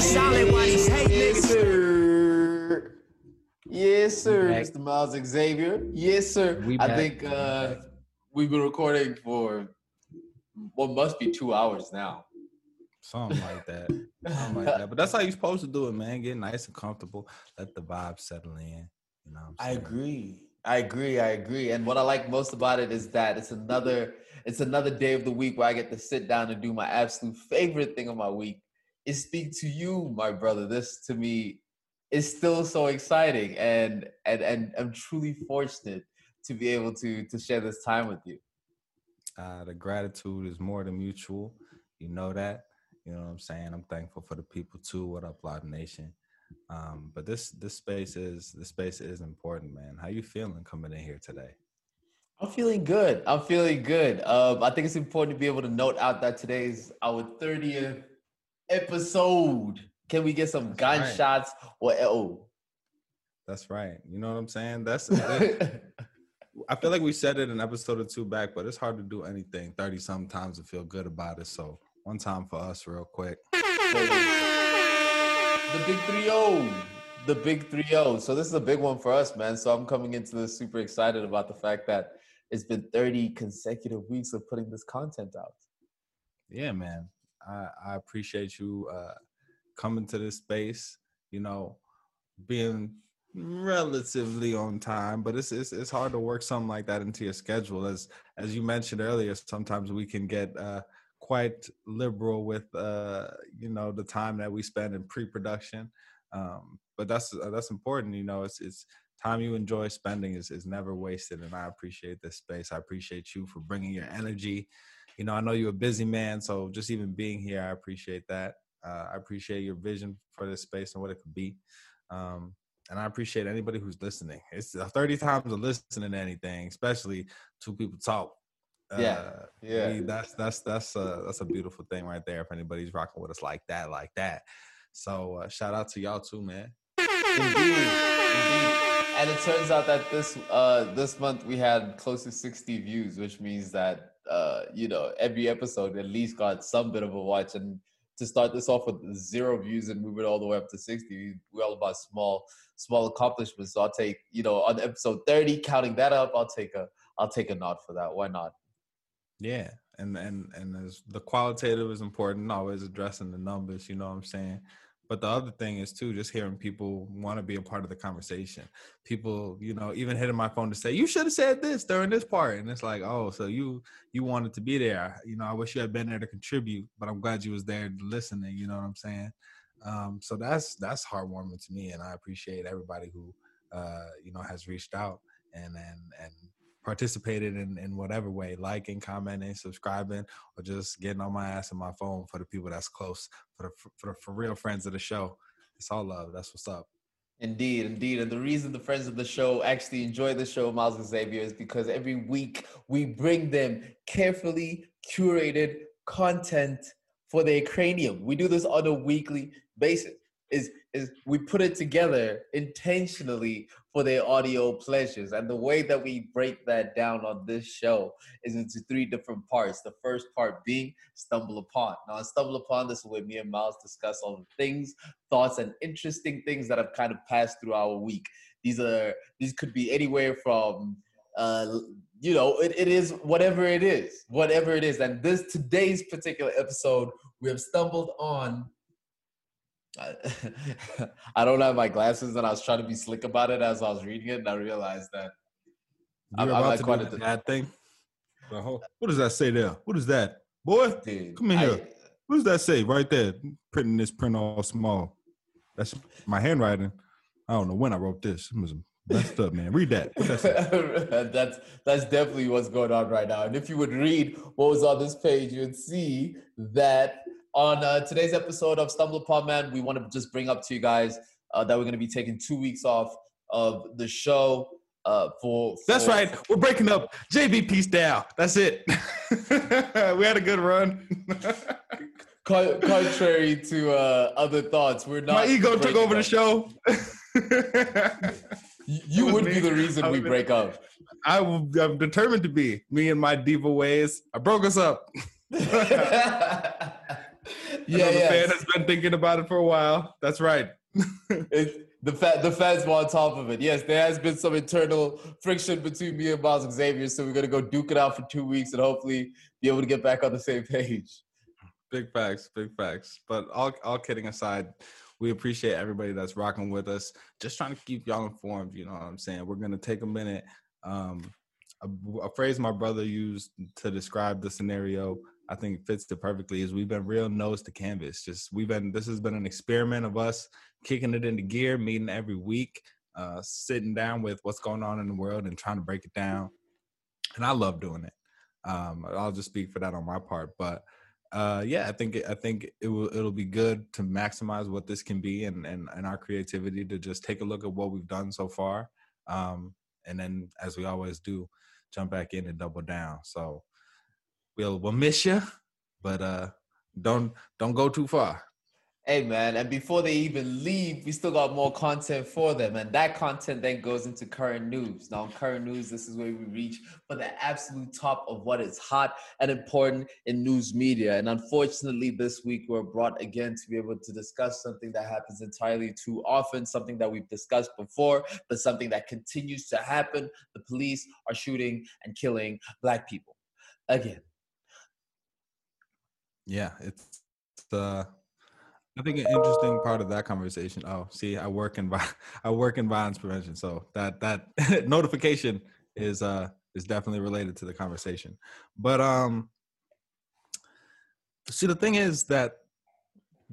solid while these hate Yes, niggas. sir. Yes, sir. Mr. Miles Xavier. Yes, sir. We I think uh, we've been recording for what must be two hours now. Something like that. Something like that. But that's how you're supposed to do it, man. Get nice and comfortable. Let the vibe settle in. You know what I'm I agree. I agree. I agree. And what I like most about it is that it's another it's another day of the week where I get to sit down and do my absolute favorite thing of my week is speak to you, my brother. This to me is still so exciting and and and I'm truly fortunate to be able to to share this time with you. Uh, the gratitude is more than mutual. You know that. You know what I'm saying? I'm thankful for the people too. What up, Live Nation? Um, but this this space is this space is important, man. How you feeling coming in here today? I'm feeling good. I'm feeling good. Um, I think it's important to be able to note out that today's our 30th episode. Can we get some That's right. gunshots or oh? That's right. You know what I'm saying? That's I feel like we said it an episode or two back, but it's hard to do anything 30 sometimes and feel good about it. So one time for us, real quick. the big 3-0. The big 3-0. So this is a big one for us, man. So I'm coming into this super excited about the fact that it's been 30 consecutive weeks of putting this content out. Yeah, man. I, I appreciate you uh, coming to this space, you know, being relatively on time, but it's, it's it's hard to work something like that into your schedule. As as you mentioned earlier, sometimes we can get uh, quite liberal with uh, you know the time that we spend in pre-production. Um, but that's uh, that's important, you know. It's it's time you enjoy spending is is never wasted, and I appreciate this space. I appreciate you for bringing your energy. You know, I know you're a busy man, so just even being here, I appreciate that. Uh, I appreciate your vision for this space and what it could be. Um, and I appreciate anybody who's listening. It's uh, 30 times of listening to anything, especially two people talk. Yeah, Uh, yeah. we- that's that's that's a that's a beautiful thing right there. If anybody's rocking with us like that, like that. So uh, shout out to y'all too, man. Indeed, indeed. And it turns out that this uh this month we had close to 60 views, which means that uh you know every episode at least got some bit of a watch. And to start this off with zero views and move it all the way up to 60, we're all about small small accomplishments. So I'll take you know on episode 30, counting that up, I'll take a I'll take a nod for that. Why not? Yeah, and and and as the qualitative is important, always addressing the numbers. You know what I'm saying. But the other thing is too, just hearing people want to be a part of the conversation. People, you know, even hitting my phone to say, "You should have said this during this part," and it's like, "Oh, so you you wanted to be there." You know, I wish you had been there to contribute, but I'm glad you was there listening. You know what I'm saying? Um, so that's that's heartwarming to me, and I appreciate everybody who uh, you know has reached out and and and participated in, in whatever way, liking, commenting, subscribing, or just getting on my ass on my phone for the people that's close, for the for the for real friends of the show. It's all love. That's what's up. Indeed, indeed. And the reason the friends of the show actually enjoy the show, Miles and Xavier, is because every week we bring them carefully curated content for their cranium. We do this on a weekly basis. Is is we put it together intentionally for their audio pleasures. And the way that we break that down on this show is into three different parts. The first part being stumble upon. Now, on stumble upon this is where me and Miles discuss all the things thoughts and interesting things that have kind of passed through our week. These are these could be anywhere from uh you know it, it is whatever it is whatever it is and this today's particular episode we have stumbled on I, I don't have my glasses and I was trying to be slick about it as I was reading it and I realized that I'm- You're I'm about like to quite a- bad thing. Whole- What does that say there? What is that, boy? dude, Come in I- here. What does that say right there? Printing this print all small. That's my handwriting. I don't know when I wrote this. It was messed up, man. Read that. That that's that's definitely what's going on right now. And if you would read what was on this page, you would see that on uh, today's episode of Stumble Upon Man, we want to just bring up to you guys uh, that we're going to be taking two weeks off of the show. Uh, for, That's right. We're breaking up JBP style. That's it. we had a good run. Contrary to uh, other thoughts, we're not. My ego took over the show. You, would be the reason we break up. I I'm determined to be me and my diva ways. I broke us up. Yeah, the yeah. fan has been thinking about it for a while. That's right. It, the fa- the fans were on top of it. Yes, there has been some internal friction between me and Miles Xavier, so we're gonna go duke it out for two weeks and hopefully be able to get back on the same page. Big facts, big facts. But all all kidding aside, we appreciate everybody that's rocking with us. Just trying to keep y'all informed. You know what I'm saying? We're gonna take a minute. Um, a, a phrase my brother used to describe the scenario, I think fits it perfectly. Is we've been real nose to canvas. Just we've been. This has been an experiment of us kicking it into gear, meeting every week, uh, sitting down with what's going on in the world and trying to break it down. And I love doing it. Um, I'll just speak for that on my part, but uh yeah i think i think it will it'll be good to maximize what this can be and, and and our creativity to just take a look at what we've done so far um and then as we always do jump back in and double down so we'll we'll miss you but uh don't don't go too far Hey man, and before they even leave, we still got more content for them, and that content then goes into current news. Now, current news, this is where we reach for the absolute top of what is hot and important in news media. And unfortunately, this week we're brought again to be able to discuss something that happens entirely too often, something that we've discussed before, but something that continues to happen. The police are shooting and killing black people again. Yeah it's uh I think an interesting part of that conversation. Oh, see, I work in I work in violence prevention, so that that notification is uh is definitely related to the conversation. But um, see, the thing is that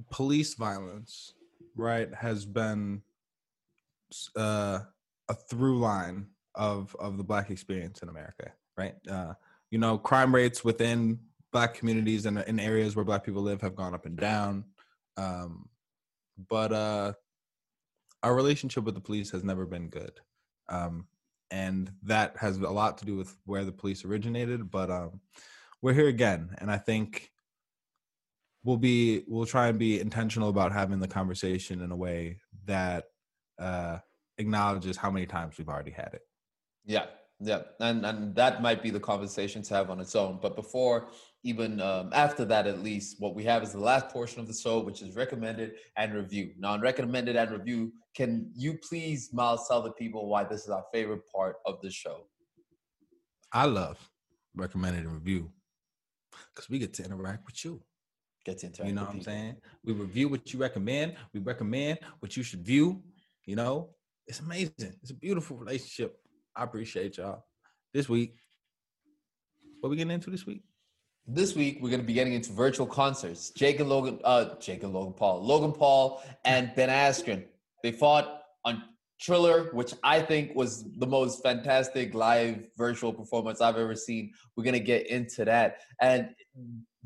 police violence, right, has been uh a through line of of the black experience in America, right? Uh, you know, crime rates within black communities and in areas where black people live have gone up and down um, but uh, our relationship with the police has never been good, um, and that has a lot to do with where the police originated. But um, we're here again, and I think we'll be we'll try and be intentional about having the conversation in a way that uh, acknowledges how many times we've already had it. Yeah, yeah, and and that might be the conversation to have on its own. But before even um, after that, at least, what we have is the last portion of the show, which is recommended and review. Now, on recommended and review, can you please, Miles, tell the people why this is our favorite part of the show? I love recommended and review because we get to interact with you. Get to interact. You know with what I'm saying? We review what you recommend. We recommend what you should view. You know, it's amazing. It's a beautiful relationship. I appreciate y'all. This week, what we getting into this week? This week we're going to be getting into virtual concerts. Jake and Logan, uh, Jake and Logan Paul, Logan Paul and Ben Askren. They fought on Triller, which I think was the most fantastic live virtual performance I've ever seen. We're going to get into that. And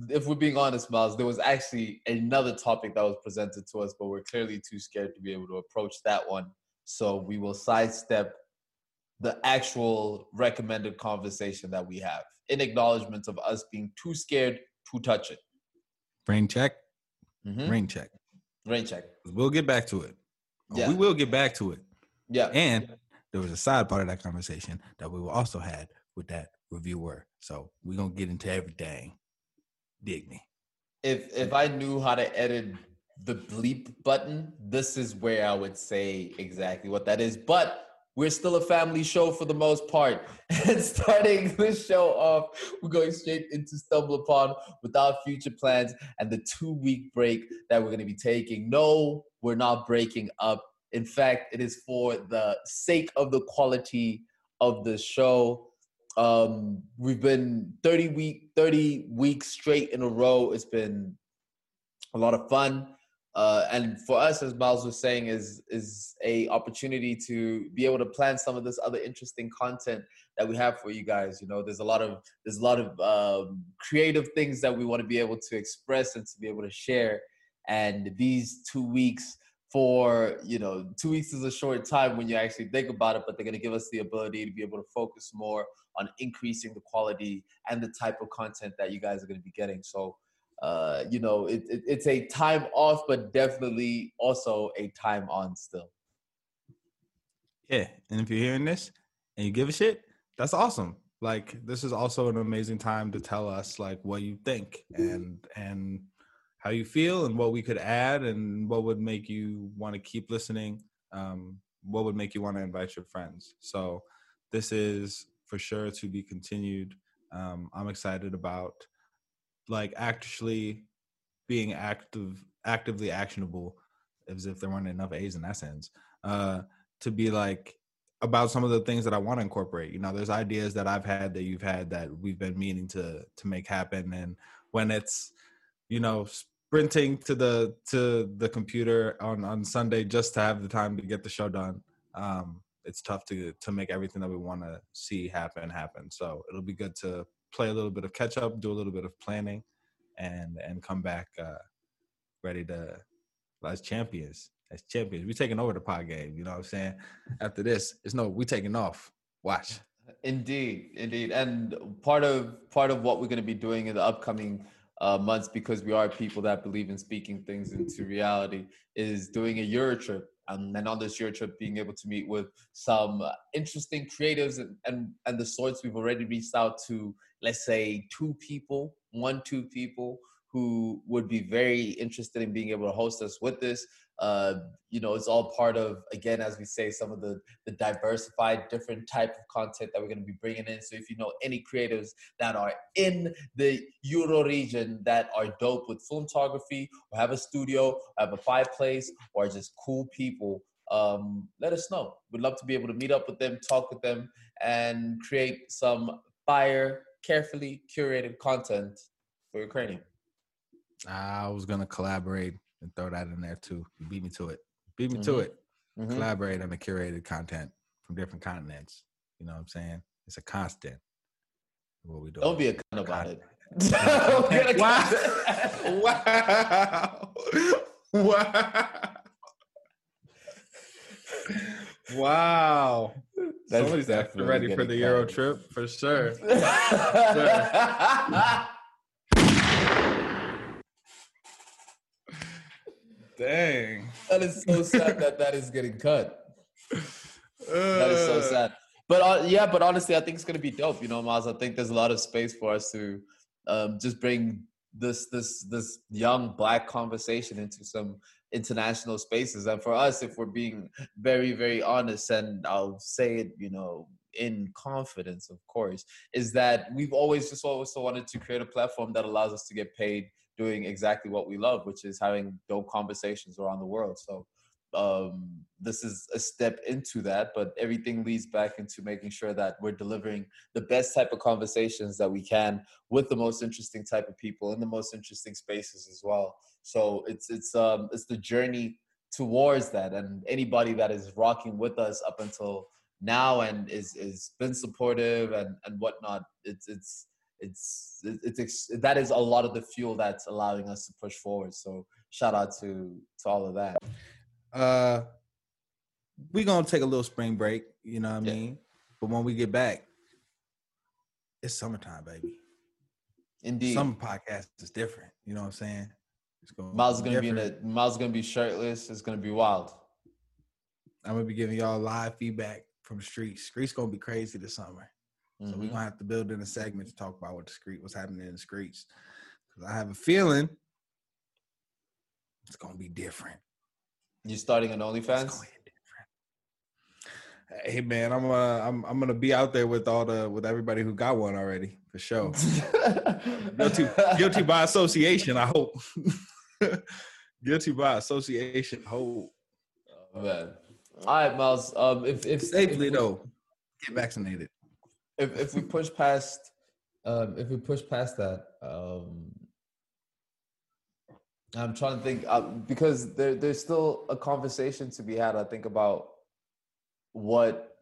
if we're being honest, Miles, there was actually another topic that was presented to us, but we're clearly too scared to be able to approach that one. So we will sidestep the actual recommended conversation that we have in acknowledgments of us being too scared to touch it. Brain check. Mhm. Brain check. Rain check. We'll get back to it. Yeah. We will get back to it. Yeah. And there was a side part of that conversation that we also had with that reviewer. So we're gonna get into everything. Dig me. If if I knew how to edit the bleep button, this is where I would say exactly what that is. But we're still a family show for the most part. And starting this show off, we're going straight into Stumble Upon with our future plans and the two week break that we're going to be taking. No, we're not breaking up. In fact, it is for the sake of the quality of the show. Um, we've been 30 week 30 weeks straight in a row. It's been a lot of fun. Uh, and for us, as Miles was saying, is is a opportunity to be able to plan some of this other interesting content that we have for you guys. You know, there's a lot of there's a lot of um, creative things that we want to be able to express and to be able to share. And these two weeks for you know two weeks is a short time when you actually think about it, but they're going to give us the ability to be able to focus more on increasing the quality and the type of content that you guys are going to be getting. So uh, you know, it, it, it's a time off, but definitely also a time on still. Yeah. And if you're hearing this and you give a shit, that's awesome. Like this is also an amazing time to tell us like what you think and and how you feel and what we could add and what would make you want to keep listening. Um, what would make you want to invite your friends. So this is for sure to be continued. Um, I'm excited about like actually being active, actively actionable, as if there weren't enough A's that sense. Uh, to be like about some of the things that I want to incorporate. You know, there's ideas that I've had that you've had that we've been meaning to to make happen, and when it's you know sprinting to the to the computer on on Sunday just to have the time to get the show done. Um, it's tough to to make everything that we want to see happen happen. So it'll be good to play a little bit of catch up, do a little bit of planning, and and come back uh, ready to as champions. As champions, We're taking over the pod game. You know what I'm saying? After this, it's no, we're taking off. Watch. Indeed, indeed, and part of part of what we're going to be doing in the upcoming uh, months, because we are people that believe in speaking things into reality, is doing a Euro trip and then on this Euro trip being able to meet with some interesting creatives and, and and the sorts we've already reached out to let's say two people one two people who would be very interested in being able to host us with this uh, you know, it's all part of again, as we say, some of the the diversified, different type of content that we're going to be bringing in. So if you know any creatives that are in the Euro region that are dope with filmography, or have a studio, or have a fireplace, or just cool people, um, let us know. We'd love to be able to meet up with them, talk with them, and create some fire, carefully curated content for Ukrainian. I was gonna collaborate and throw that in there too. You beat me to it. Beat me mm-hmm. to it. Mm-hmm. Collaborate on the curated content from different continents. You know what I'm saying? It's a constant. What we do. Don't be a cunt about it. wow. wow. Wow. Wow. That's Somebody's ready for the Euro trip for sure. for sure. Dang. That is so sad that that is getting cut. that is so uh. sad. But uh, yeah, but honestly, I think it's gonna be dope. You know, Miles. I think there's a lot of space for us to um, just bring this this this young black conversation into some international spaces. And for us, if we're being very very honest, and I'll say it, you know, in confidence, of course, is that we've always just also wanted to create a platform that allows us to get paid doing exactly what we love, which is having dope conversations around the world. So um, this is a step into that, but everything leads back into making sure that we're delivering the best type of conversations that we can with the most interesting type of people in the most interesting spaces as well. So it's it's um, it's the journey towards that, and anybody that is rocking with us up until now and is is been supportive and and whatnot. It's it's it's it's, it's that is a lot of the fuel that's allowing us to push forward. So shout out to to all of that. Uh, we're gonna take a little spring break. You know what I yeah. mean? But when we get back, it's summertime, baby. Indeed, some podcast is different. You know what I'm saying? Going Miles is gonna different. be in a Miles is gonna be shirtless. It's gonna be wild. I'm gonna be giving y'all live feedback from the streets. Streets gonna be crazy this summer. Mm-hmm. So we're gonna have to build in a segment to talk about what the street, what's happening in the streets. Cause I have a feeling it's gonna be different. You starting an OnlyFans? Hey man, I'm uh I'm I'm gonna be out there with all the with everybody who got one already for sure. guilty guilty by association, I hope. guilty by association, hope. Oh, man. All right, Miles. Um, if if safely if we, though, get vaccinated if if we push past um, if we push past that, um, I'm trying to think uh, because there there's still a conversation to be had. I think about what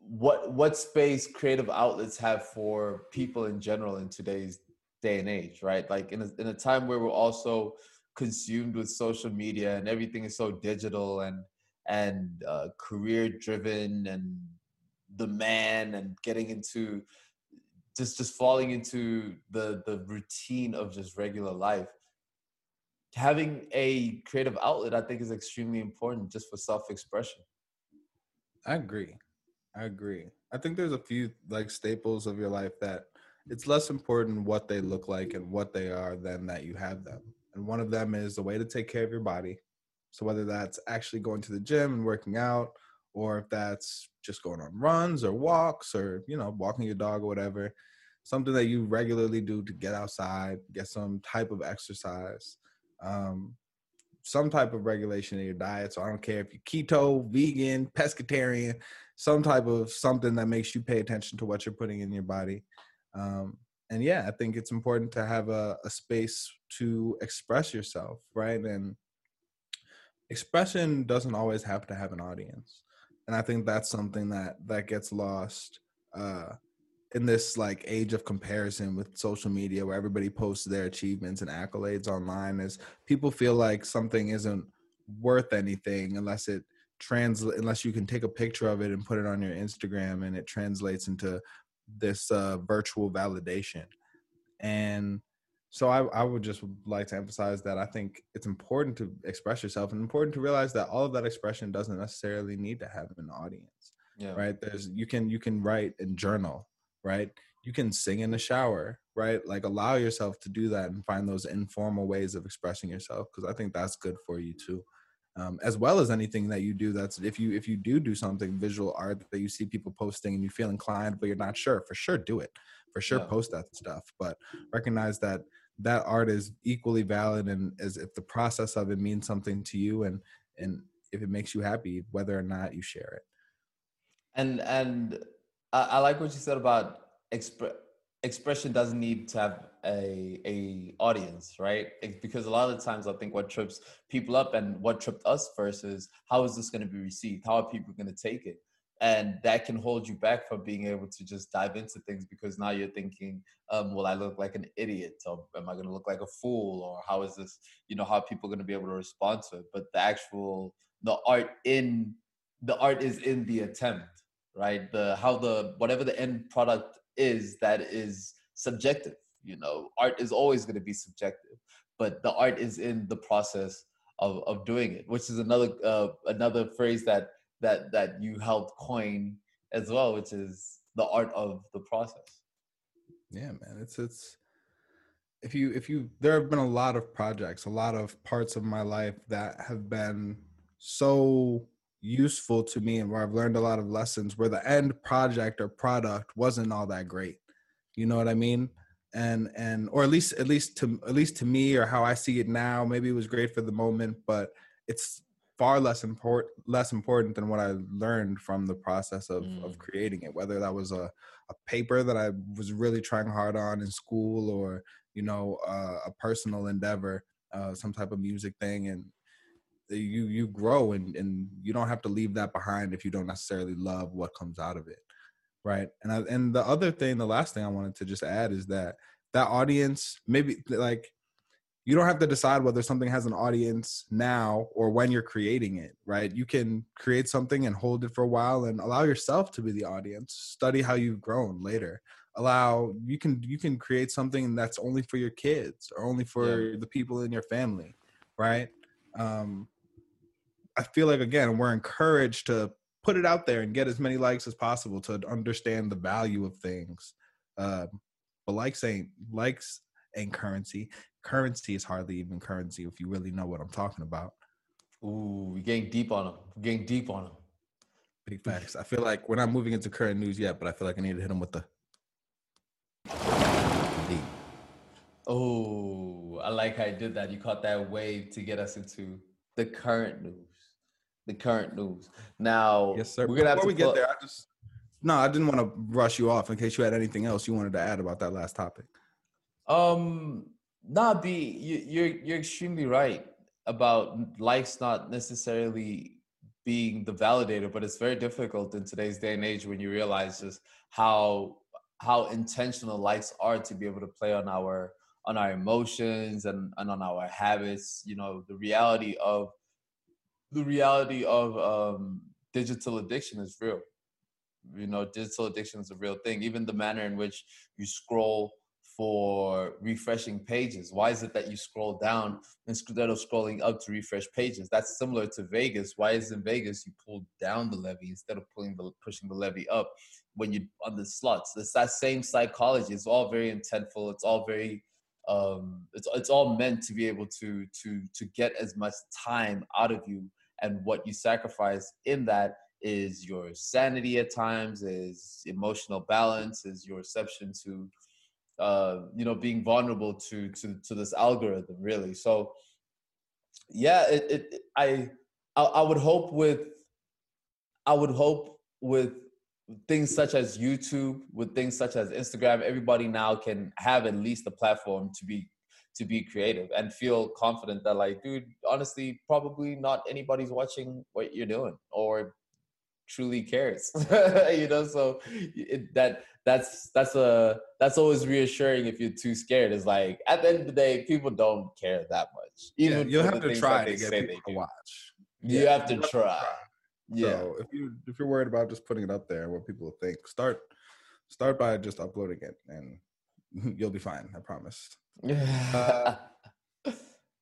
what what space creative outlets have for people in general in today's day and age, right? Like in a, in a time where we're also consumed with social media and everything is so digital and and uh, career driven and the man and getting into just just falling into the the routine of just regular life having a creative outlet i think is extremely important just for self-expression. I agree. I agree. I think there's a few like staples of your life that it's less important what they look like and what they are than that you have them. And one of them is the way to take care of your body. So whether that's actually going to the gym and working out, or if that's just going on runs or walks or you know walking your dog or whatever something that you regularly do to get outside get some type of exercise um, some type of regulation in your diet so i don't care if you're keto vegan pescatarian some type of something that makes you pay attention to what you're putting in your body um, and yeah i think it's important to have a, a space to express yourself right? And expression doesn't always have to have an audience. And i think that's something that that gets lost uh in this like age of comparison with social media where everybody posts their achievements and accolades online is people feel like something isn't worth anything unless it translate unless you can take a picture of it and put it on your instagram and it translates into this uh, virtual validation and so I, I would just like to emphasize that I think it's important to express yourself and important to realize that all of that expression doesn't necessarily need to have an audience. Yeah. Right. There's you can you can write and journal, right? You can sing in the shower, right? Like allow yourself to do that and find those informal ways of expressing yourself because I think that's good for you too. Um, as well as anything that you do that's if you if you do do something visual art that you see people posting and you feel inclined but you're not sure for sure do it for sure yeah. post that stuff but recognize that that art is equally valid and as if the process of it means something to you and and if it makes you happy whether or not you share it and and i, I like what you said about exp- expression doesn't need to have a a audience right? It's because a lot of times i think what trips people up and what tripped us first is how is this going to be received? How are people going to take it? And that can hold you back from being able to just dive into things because now you're thinking um, will i look like an idiot or am i going to look like a fool? or how is this you know how people going to be able to respond to it? But the actual the art in the art is in the attempt right? The how the whatever the end product is that is subjective you know art is always going to be subjective but the art is in the process of, of doing it which is another uh, another phrase that that that you helped coin as well, which is the art of the process. Yeah, man, it's it's if you if you there have been a lot of projects, a lot of parts of my life that have been so useful to me and where I've learned a lot of lessons where the end project or product wasn't all that great. You know what I mean? And and or at least at least to at least to me or how I see it now, maybe it was great for the moment, but it's far less important less important than what I learned from the process of mm. of creating it. Whether that was a a paper that I was really trying hard on in school, or you know uh, a personal endeavor, uh, some type of music thing, and you you grow and and you don't have to leave that behind if you don't necessarily love what comes out of it, right? And I, and the other thing, the last thing I wanted to just add is that that audience maybe like you don't have to decide whether something has an audience now or when you're creating it, right? You can create something and hold it for a while and allow yourself to be the audience. Study how you've grown later. Allow you can you can create something that's only for your kids or only for yeah. the people in your family, right? Um I feel like again, we're encouraged to put it out there and get as many likes as possible to understand the value of things. Uh, but likes ain't likes ain't currency currency is hardly even currency if you really know what I'm talking about. Ooh, we're getting deep on them. We're getting deep on them. Big facts. I feel like we're not moving into current news yet, but I feel like I need to hit them with the. Deep. Oh, I like how you did that. You caught that wave to get us into the current news. The current news. Now, yes, sir. We're gonna Before have to we get there, I just no, I didn't want to rush you off in case you had anything else you wanted to add about that last topic. Um, Nah, B, you, you're you're extremely right about likes not necessarily being the validator, but it's very difficult in today's day and age when you realize just how how intentional likes are to be able to play on our on our emotions and, and on our habits. You know, the reality of the reality of um, digital addiction is real. You know, digital addiction is a real thing. Even the manner in which you scroll for refreshing pages? Why is it that you scroll down instead of scrolling up to refresh pages? That's similar to Vegas. Why is in Vegas you pull down the levy instead of pulling the pushing the levy up when you on the slots? It's that same psychology. It's all very intentful. It's all very um, it's it's all meant to be able to to to get as much time out of you and what you sacrifice in that is your sanity at times is emotional balance is your reception to uh, you know being vulnerable to to to this algorithm really. So yeah it, it I, I i would hope with i would hope with things such as youtube with things such as instagram everybody now can have at least a platform to be to be creative and feel confident that like dude honestly probably not anybody's watching what you're doing or truly cares. You know so it, that that's that's a that's always reassuring if you're too scared. It's like at the end of the day people don't care that much even yeah, you'll have to try to get people to watch. You yeah, have to try. try. Yeah. So if you if you're worried about just putting it up there what people think start start by just uploading it and you'll be fine i promise uh,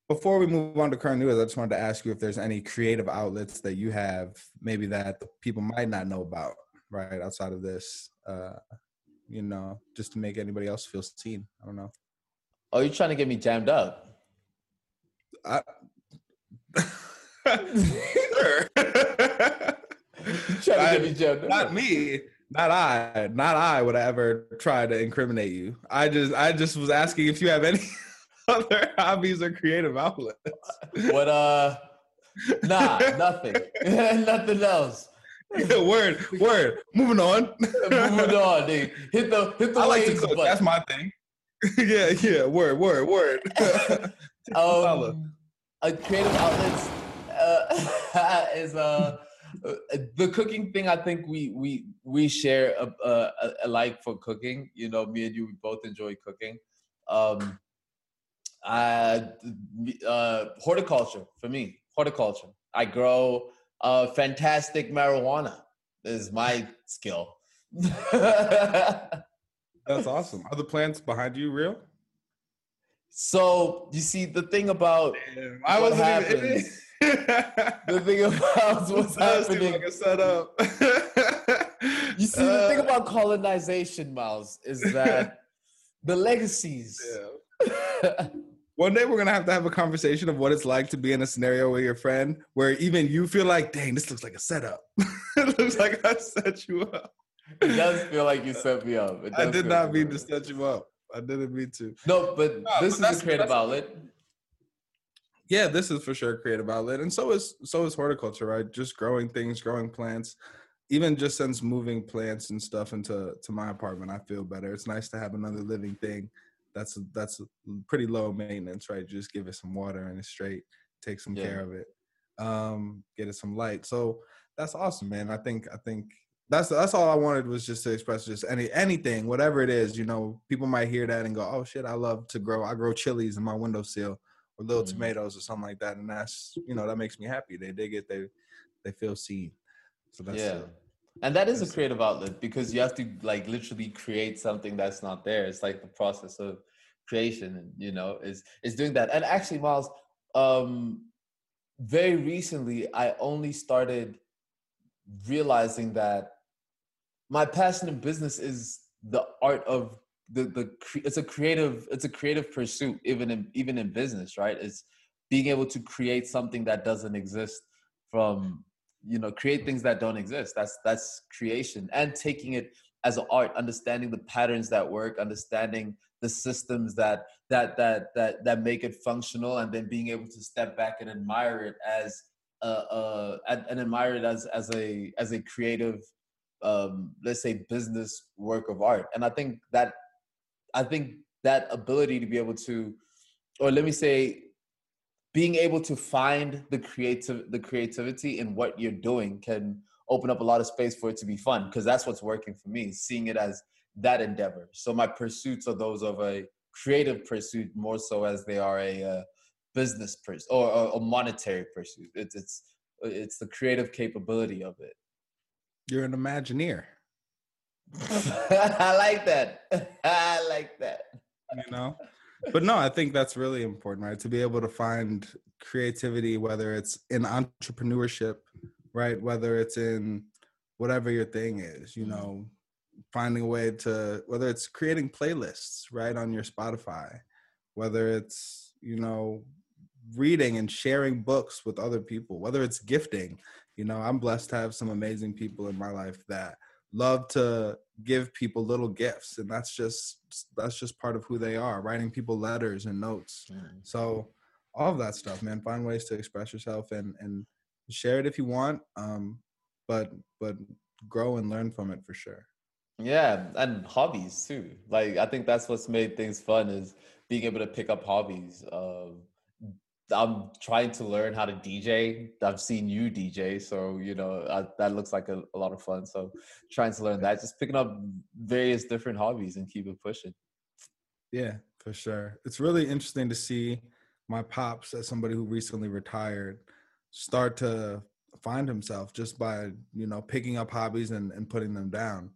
before we move on to current news, I just wanted to ask you if there's any creative outlets that you have, maybe that people might not know about, right, outside of this, uh, you know, just to make anybody else feel seen. I don't know. Oh, you're trying to get me jammed up? I, sure. trying to I, get me jammed up? Not me. Not I. Not I would ever try to incriminate you. I just, I just was asking if you have any. other hobbies or creative outlets? What uh nah, nothing. nothing else. Word, word. Moving on. Moving on, dude. Hit the hit the I like to cook. That's my thing. yeah, yeah. Word, word, word. um, a creative outlets uh, is uh the cooking thing. I think we we we share a, a, a like for cooking. You know, me and you we both enjoy cooking. Um, uh, uh, horticulture for me. Horticulture. I grow uh, fantastic marijuana. Is my skill. That's awesome. Are the plants behind you real? So you see, the thing about Damn, I was happens, the thing about what's happening. Like a setup. you see, the thing uh, about colonization, Miles, is that the legacies. Yeah. One day we're gonna have to have a conversation of what it's like to be in a scenario with your friend where even you feel like, dang, this looks like a setup. it looks like I set you up. It does feel like you set me up. I did not mean to set you up. I didn't mean to. No, but no, this but is a creative outlet. Yeah, this is for sure a creative outlet, and so is so is horticulture, right? Just growing things, growing plants. Even just since moving plants and stuff into to my apartment, I feel better. It's nice to have another living thing that's that's pretty low maintenance, right? Just give it some water and it's straight. Take some yeah. care of it. Um, get it some light. So that's awesome, man. I think I think that's that's all I wanted was just to express just any anything, whatever it is. You know, people might hear that and go, "Oh shit, I love to grow. I grow chilies in my windowsill or little mm-hmm. tomatoes or something like that," and that's you know that makes me happy. They dig it. They they feel seen. So that's yeah. And that is a creative outlet because you have to like literally create something that's not there it's like the process of creation you know is is doing that and actually miles um very recently i only started realizing that my passion in business is the art of the the it's a creative it's a creative pursuit even in even in business right? It's being able to create something that doesn't exist from you know create things that don't exist. That's that's creation and taking it as an art understanding the patterns that work understanding the systems that that that that that make it functional and then being able to step back and admire it as uh, uh and admire it as as a as a creative um let's say business work of art. And i think that i think that ability to be able to or let me say being able to find the creative the creativity in what you're doing can open up a lot of space for it to be fun because that's what's working for me seeing it as that endeavor. So my pursuits are those of a creative pursuit more so as they are a uh, business pursuit or, a monetary pursuit. It's it's it's the creative capability of it. You're an imagineer i like that i like that you know. But no, I think that's really important, right? To be able to find creativity, whether it's in entrepreneurship, right? Whether it's in whatever your thing is, you know, finding a way to whether it's creating playlists, right, on your Spotify, whether it's, you know, reading and sharing books with other people, whether it's gifting. You know, I'm blessed to have some amazing people in my life that love to give people little gifts and that's just that's just part of who they are writing people letters and notes. Mm. so all of that stuff man find ways to express yourself and and share it if you want um but but grow and learn from it for sure. Yeah and hobbies too. Like i think that's what's made things fun is being able to pick up hobbies um I'm trying to learn how to DJ. I've seen you DJ, so you know I, that looks like a, a, lot of fun. So trying to learn that, just picking up various different hobbies and keep it pushing. Yeah, for sure. It's really interesting to see my pops as somebody who recently retired start to find himself just by you know picking up hobbies and, and putting them down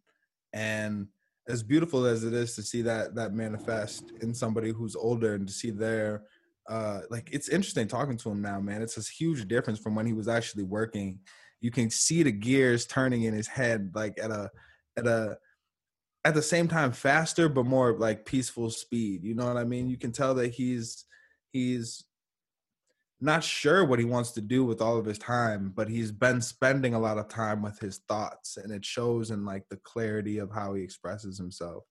and as beautiful as it is to see that that manifest in somebody who's older and to see their uh like it's interesting talking to him now man. It's a huge difference from when he was actually working. You can see the gears turning in his head like at a at a at the same time faster but more like peaceful speed you know what i mean? You can tell that he's he's not sure what he wants to do with all of his time but he's been spending a lot of time with his thoughts and it shows in like the clarity of how he expresses himself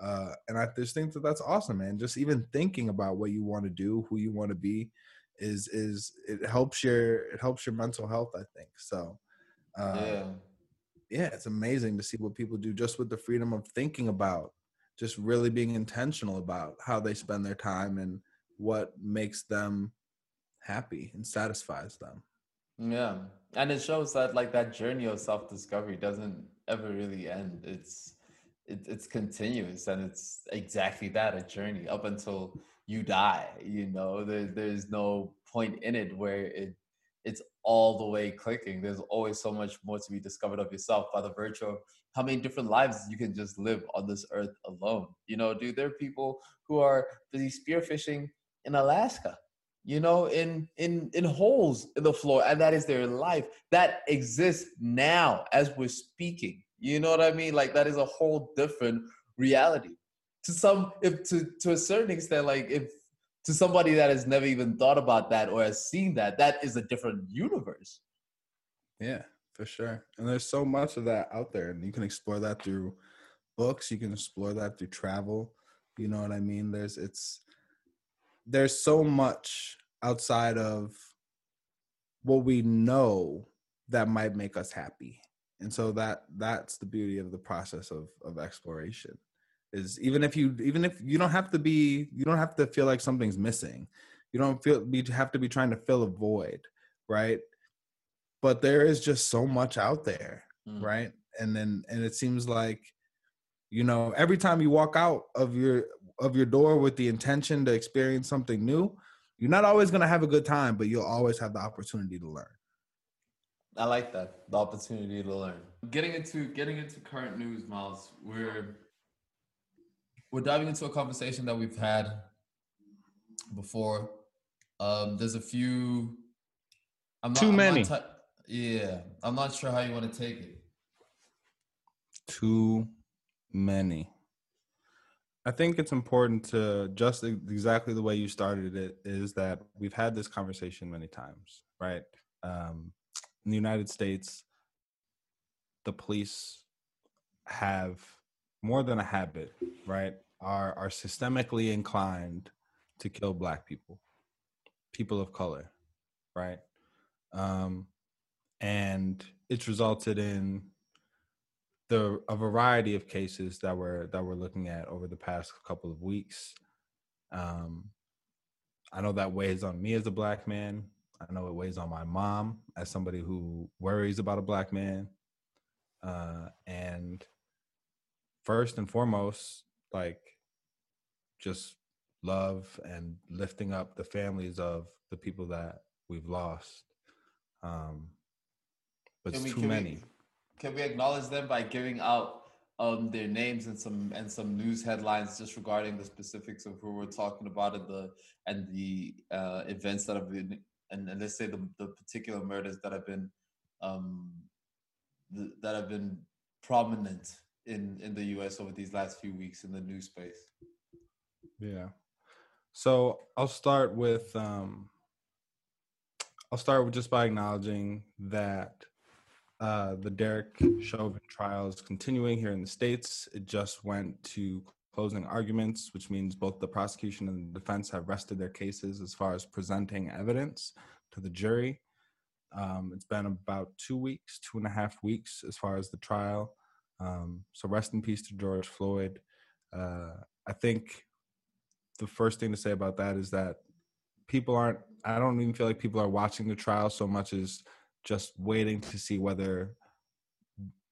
uh, and I just think that that's awesome, man. Just even thinking about what you want to do, who you want to be, is is it helps your it helps your mental health. I think so. Uh, yeah, yeah, it's amazing to see what people do just with the freedom of thinking about, just really being intentional about how they spend their time and what makes them happy and satisfies them. Yeah, and it shows that like that journey of self discovery doesn't ever really end. It's it, it's continuous and it's exactly that a journey up until you die you know? There, there's no point in it where it it's all the way clicking. There's always so much more to be discovered of yourself by the virtue of how many different lives you can just live on this earth alone. You know dude there are people who are busy spearfishing in alaska you know in in in holes in the floor and that is their life that exists now as we're speaking you know what I mean? Like that is a whole different reality. To some, if to to a certain extent, like if to somebody that has never even thought about that or has seen that, that is a different universe. Yeah, for sure. And there's so much of that out there, and you can explore that through books. You can explore that through travel. You know what I mean? There's it's there's so much outside of what we know that might make us happy and so that that's the beauty of the process of of exploration is even if you even if you don't have to be you don't have to feel like something's missing. You don't feel you have to be trying to fill a void right? But there is just so much out there mm. right? And then and it seems like you know every time you walk out of your of your door with the intention to experience something new you're not always going to have a good time but you'll always have the opportunity to learn I like that the opportunity to learn. Getting into getting into current news, Miles. We're we're diving into a conversation that we've had before. Um, there's a few. I'm not, Too I'm many. Not yeah, I'm not sure how you want to take it. Too many. I think it's important to just exactly the way you started it is that we've had this conversation many times, right? Um, in the United States, the police have more than a habit, right? Are are systemically inclined to kill black people, people of color, right? Um, and it's resulted in the a variety of cases that we're that we're looking at over the past couple of weeks. Um, I know that weighs on me as a black man. I know it weighs on my mom as somebody who worries about a black man. Uh, and first and foremost, like just love and lifting up the families of the people that we've lost. Um, but it's too many. We, can we acknowledge them by giving out um, their names and some and some news headlines just regarding the specifics of who we're talking about and the and the uh, events that have been and, and let's say the, the particular murders that have been um, that have been prominent in in the U.S. over these last few weeks in the news space. Yeah. So I'll start with um, I'll start with just by acknowledging that uh, the Derek Chauvin trial is continuing here in the states. It just went to closing arguments, which means both the prosecution and the defense have rested their cases as far as presenting evidence to the jury. Um, it's been about two weeks, two and a half weeks as far as the trial. Um, so rest in peace to George Floyd. Uh, I think the first thing to say about that is that people aren't, I don't even feel like people are watching the trial so much as just waiting to see whether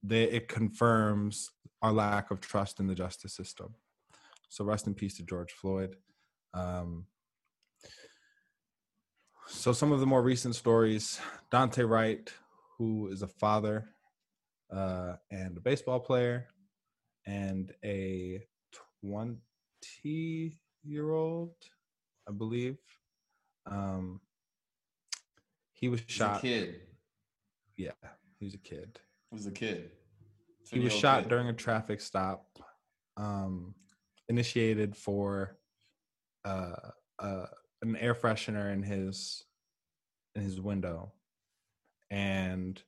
they, it confirms our lack of trust in the justice system. So rest in peace to George Floyd. Um, so some of the more recent stories: Daunte Wright, who is a father uh, and a baseball player, and a twenty-year-old, I believe. Um, he was He's shot. a kid. Yeah, he was a kid. He was a kid. He was shot kid. during a traffic stop, um, initiated for uh, uh, an air freshener in his in his window, and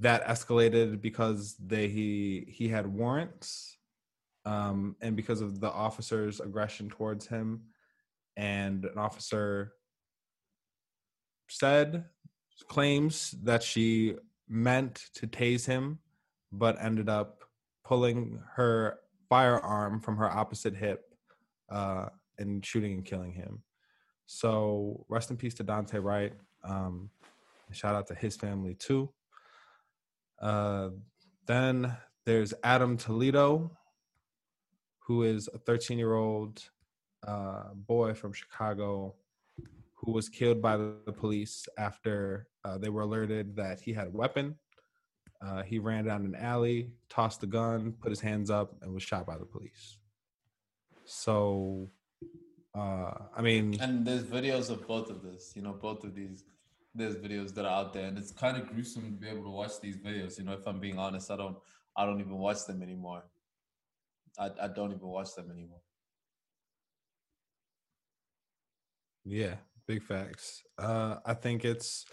that escalated because they he he had warrants, um, and because of the officer's aggression towards him, and an officer said claims that she meant to tase him but ended up pulling her firearm from her opposite hip uh, and shooting and killing him. So rest in peace to Daunte Wright. Um, shout out to his family too. Uh, then there's Adam Toledo, who is a 13 year old uh, boy from Chicago who was killed by the police after uh, they were alerted that he had a weapon. Uh, he ran down an alley, tossed the gun, put his hands up, and was shot by the police. So, uh, I mean, And there's videos of both of this. You know, both of these. There's videos that are out there, and it's kind of gruesome to be able to watch these videos. You know, if I'm being honest, I don't. I don't even watch them anymore. I, I don't even watch them anymore. Yeah, big facts. Uh, I think it's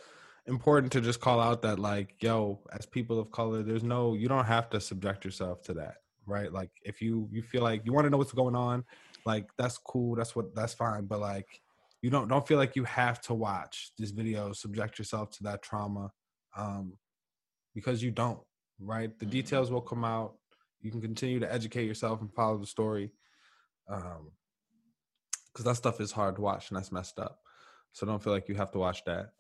important to just call out that, like, yo, as people of color, there's no, you don't have to subject yourself to that, right? Like, if you you feel like you want to know what's going on, like, that's cool, that's what that's fine, but like, you don't don't feel like you have to watch this video, subject yourself to that trauma, um, because you don't, right? The Mhm. details will come out. You can continue to educate yourself and follow the story. Um, because that stuff is hard to watch and that's messed up. So don't feel like you have to watch that.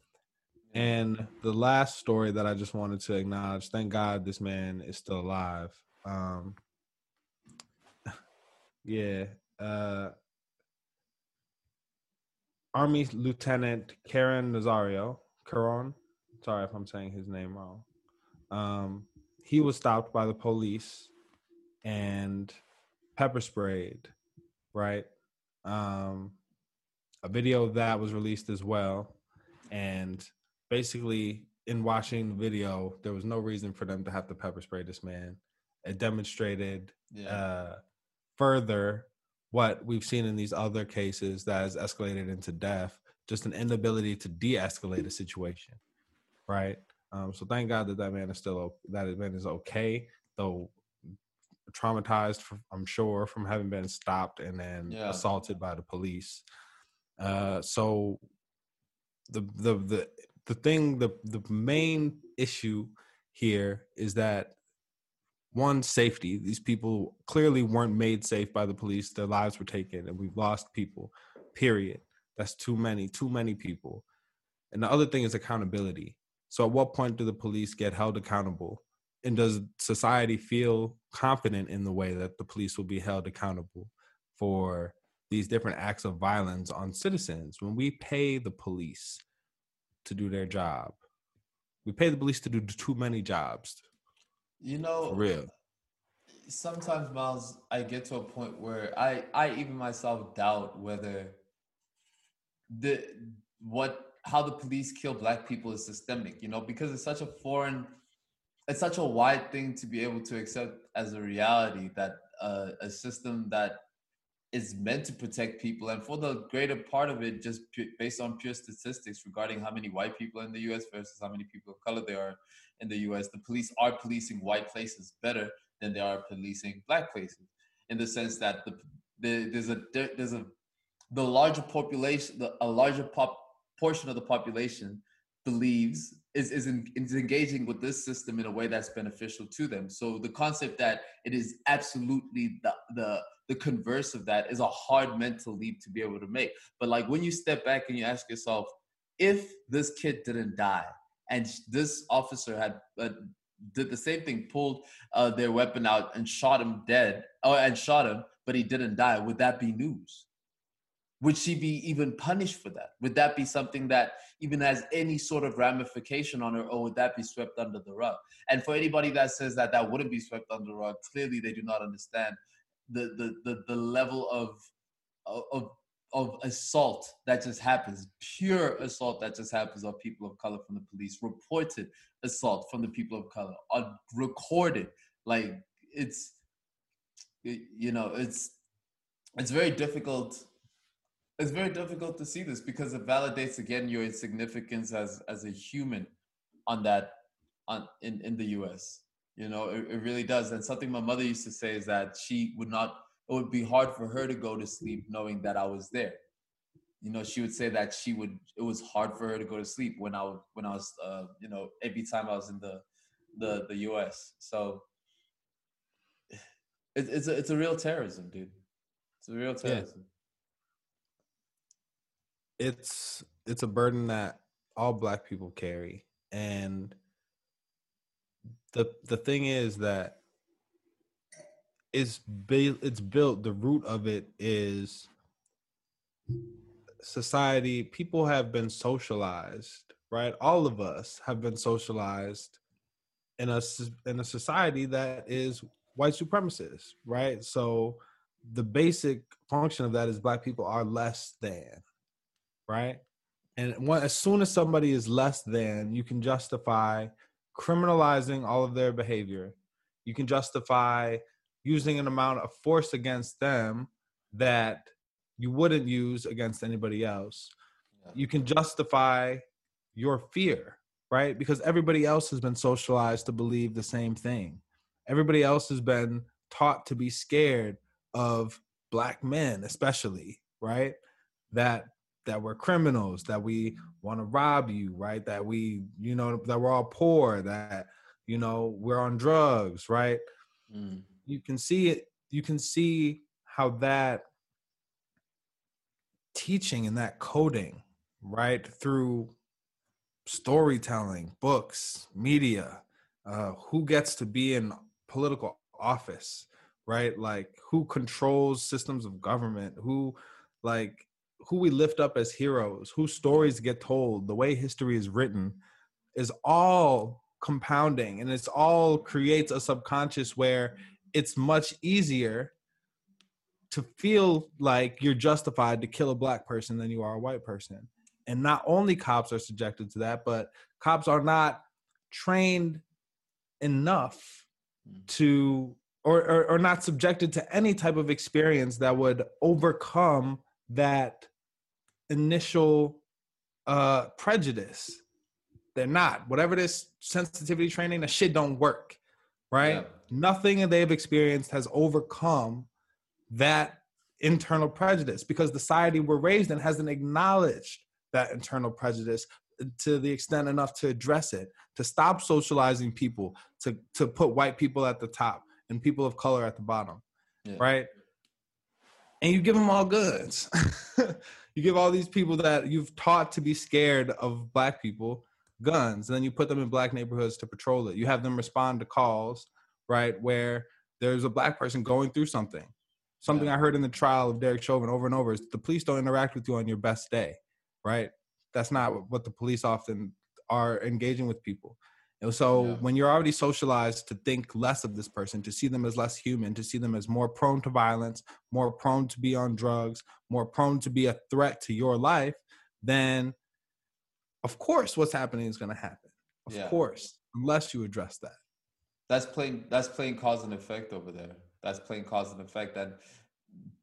And the last story that I just wanted to acknowledge, thank God this man is still alive. Um, yeah. Uh, Army Lieutenant Karen Nazario, Caron, sorry if I'm saying his name wrong. Um, he was stopped by the police and pepper sprayed, right? Um, a video of that was released as well. And basically, in watching the video, there was no reason for them to have to pepper spray this man. It demonstrated Yeah. uh, further what we've seen in these other cases that has escalated into death, just an inability to de-escalate a situation, right? Um, so thank God that that man is still that man is okay, though traumatized, from, I'm sure, from having been stopped and then Yeah. assaulted by the police. Uh, so the the the the thing the the main issue here is that one safety. These people clearly weren't made safe by the police. Their lives were taken and we've lost people period. That's too many too many people. And the other thing is accountability. So at what point do the police get held accountable? And does society feel confident in the way that the police will be held accountable for these different acts of violence on citizens when we pay the police to do their job. We pay the police to do too many jobs. You know, for real. sometimes miles i get to a point where i i even myself doubt whether the what how the police kill black people is systemic you know because it's such a foreign it's such a wide thing to be able to accept as a reality that uh, a system that is meant to protect people and for the greater part of it just based on pure statistics regarding how many white people in the US versus how many people of color there are in the US the police are policing white places better than they are policing black places in the sense that the, the there's a there's a the larger population the, a larger pop portion of the population believes is is, in, is engaging with this system in a way that's beneficial to them. So the concept that it is absolutely the the the converse of that is a hard mental leap to be able to make but like when you step back and you ask yourself if this kid didn't die and this officer had uh, did the same thing, pulled uh, their weapon out and shot him dead, or and shot him, but he didn't die. Would that be news? Would she be even punished for that? Would that be something that even has any sort of ramification on her, or would that be swept under the rug? And for anybody that says that that wouldn't be swept under the rug, clearly they do not understand the the the, the level of of of assault that just happens, pure assault that just happens on people of color from the police, reported assault from the people of color, on recorded. Like it's, you know, it's it's very difficult. It's very difficult to see this because it validates again your insignificance as as a human on that on in in the U.S. You know, it, it really does. And something my mother used to say is that she would not it would be hard for her to go to sleep knowing that I was there. You know, she would say that she would. It was hard for her to go to sleep when I when I was, uh, you know, every time I was in the the the U.S. So it, it's a it's a real terrorism, dude. It's a real terrorism. Yeah. It's it's a burden that all black people carry, and the the thing is that it's built it's built the root of it is society people have been socialized right? All of us have been socialized in a in a society that is white supremacist right? So the basic function of that is black people are less than right? And when, as soon as somebody is less than you can justify criminalizing all of their behavior you can justify using an amount of force against them that you wouldn't use against anybody else. Yeah. You can justify your fear, right? Because everybody else has been socialized to believe the same thing. Everybody else has been taught to be scared of black men, especially, right? That that we're criminals, that we want to rob you, right? That we, you know, that we're all poor, that you know, we're on drugs, right? Mm you can see it you can see how that teaching and that coding right through storytelling books media uh, who gets to be in political office right like who controls systems of government who like who we lift up as heroes whose stories get told the way history is written is all compounding and it's all creates a subconscious where it's much easier to feel like you're justified to kill a black person than you are a white person. And not only cops are subjected to that, but cops are not trained enough mm. to or, or, or not subjected to any type of experience that would overcome that initial uh prejudice they're not whatever this sensitivity training the shit don't work right? Yeah. Nothing they've experienced has overcome that internal prejudice because the society we're raised in hasn't acknowledged that internal prejudice to the extent enough to address it, to stop socializing people, to to put white people at the top and people of color at the bottom, yeah. right? And you give them all goods. you give all these people that you've taught to be scared of black people guns, and then you put them in black neighborhoods to patrol it. You have them respond to calls, right, where there's a black person going through something. Something yeah. I heard in the trial of Derek Chauvin over and over is the police don't interact with you on your best day, right? That's not what the police often are engaging with people. And so Yeah. when you're already socialized to think less of this person, to see them as less human, to see them as more prone to violence, more prone to be on drugs, more prone to be a threat to your life, then of course what's happening is going to happen. Of Yeah. course, unless you address that. That's plain. That's plain cause and effect over there. That's plain cause and effect. And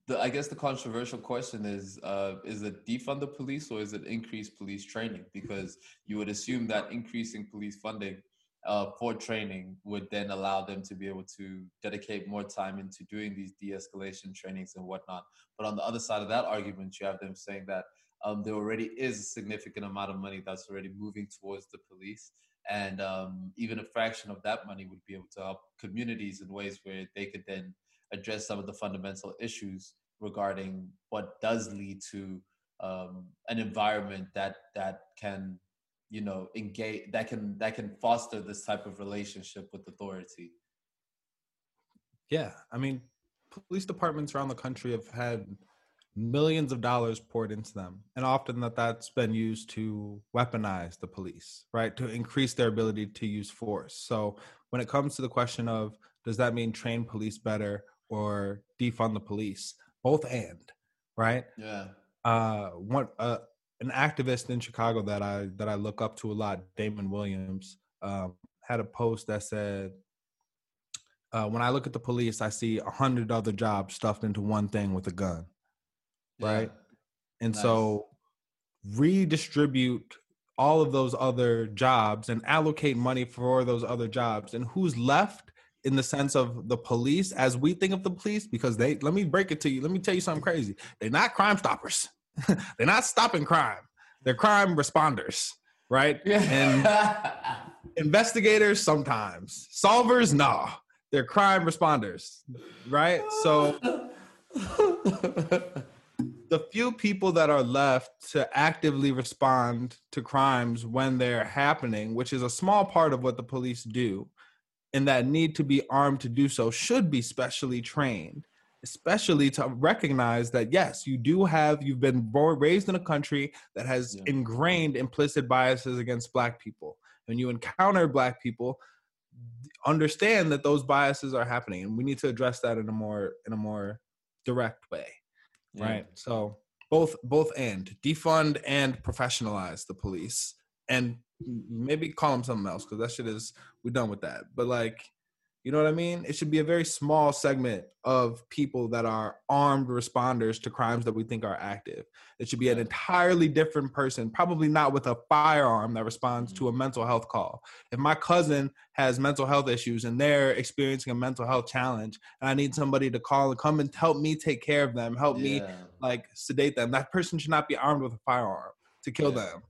the, I guess the controversial question is: uh, Is it defund the police or is it increase police training? Because you would assume that increasing police funding uh, for training would then allow them to be able to dedicate more time into doing these de-escalation trainings and whatnot. But on the other side of that argument, you have them saying that um, there already is a significant amount of money that's already moving towards the police and um, even a fraction of that money would be able to help communities in ways where they could then address some of the fundamental issues regarding what does lead to um, an environment that that can you know engage that can that can foster this type of relationship with authority Yeah, I mean, police departments around the country have had millions of dollars poured into them, and often that that's been used to weaponize the police, right? To increase their ability to use force. So when it comes to the question of does that mean train police better or defund the police, both and, right? yeah uh one uh an activist in Chicago that I that I look up to a lot, Damon Williams, um, had a post that said, uh, "When I look at the police, I see a hundred other jobs stuffed into one thing with a gun." yeah. Right, and Nice. so redistribute all of those other jobs and allocate money for those other jobs, and who's left in the sense of the police as we think of the police because they let me break it to you let me tell you something crazy they're not crime stoppers they're not stopping crime. They're crime responders right? And investigators sometimes. Solvers nah. They're crime responders right? So the few people that are left to actively respond to crimes when they're happening which is a small part of what the police do and that need to be armed to do so should be specially trained especially to recognize that yes you do have you've been born, raised in a country that has Yeah. ingrained implicit biases against black people when you encounter black people understand that those biases are happening and we need to address that in a more in a more direct way Yeah. right so both both and defund and professionalize the police and maybe call them something else because that shit is we're done with that but like you know what i mean it should be a very small segment of people that are armed responders to crimes that we think are active it should be an entirely different person probably not with a firearm that responds to a mm-hmm. mental health call if my cousin has mental health issues and they're experiencing a mental health challenge and i need somebody to call and come and help me take care of them help me like sedate them. That person should not be armed with a firearm to kill Yeah. them.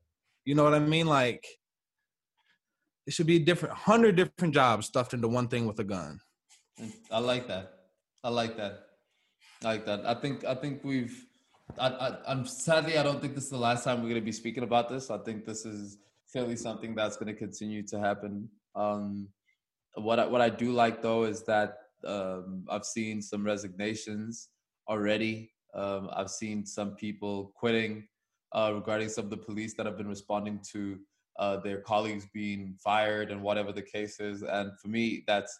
You know what I mean? Like it should be different hundred different jobs stuffed into one thing with a gun. I like that. I like that. I like that. I think I think we've I, I I'm sadly I don't think this is the last time we're gonna be speaking about this. I think this is clearly something that's gonna continue to happen. Um what I what I do like though is that um I've seen some resignations already. Um I've seen some people quitting uh regarding some of the police that have been responding to uh their colleagues being fired and whatever the case is. And for me that's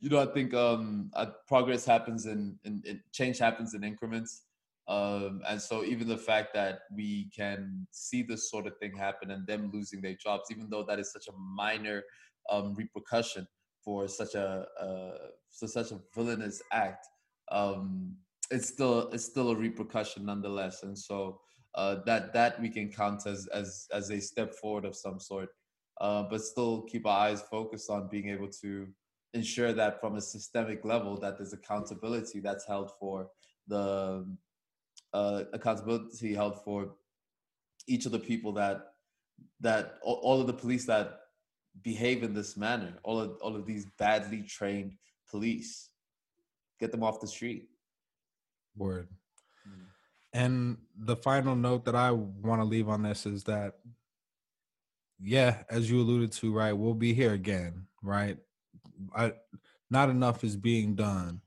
you know, I think um, uh, progress happens in, in, in change happens in increments. Um, and so even the fact that we can see this sort of thing happen and them losing their jobs, even though that is such a minor um, repercussion for such a uh, for such a villainous act, um, it's still it's still a repercussion nonetheless. And so uh, that that we can count as as as a step forward of some sort, uh, but still keep our eyes focused on being able to ensure that from a systemic level that there's accountability that's held for the uh, accountability held for each of the people that that all, of the police that behave in this manner all of all of these badly trained police. Get them off the street. Word. And the final note that I want to leave on this is that, yeah, as you alluded to, right, we'll be here again, right? I, not enough is being done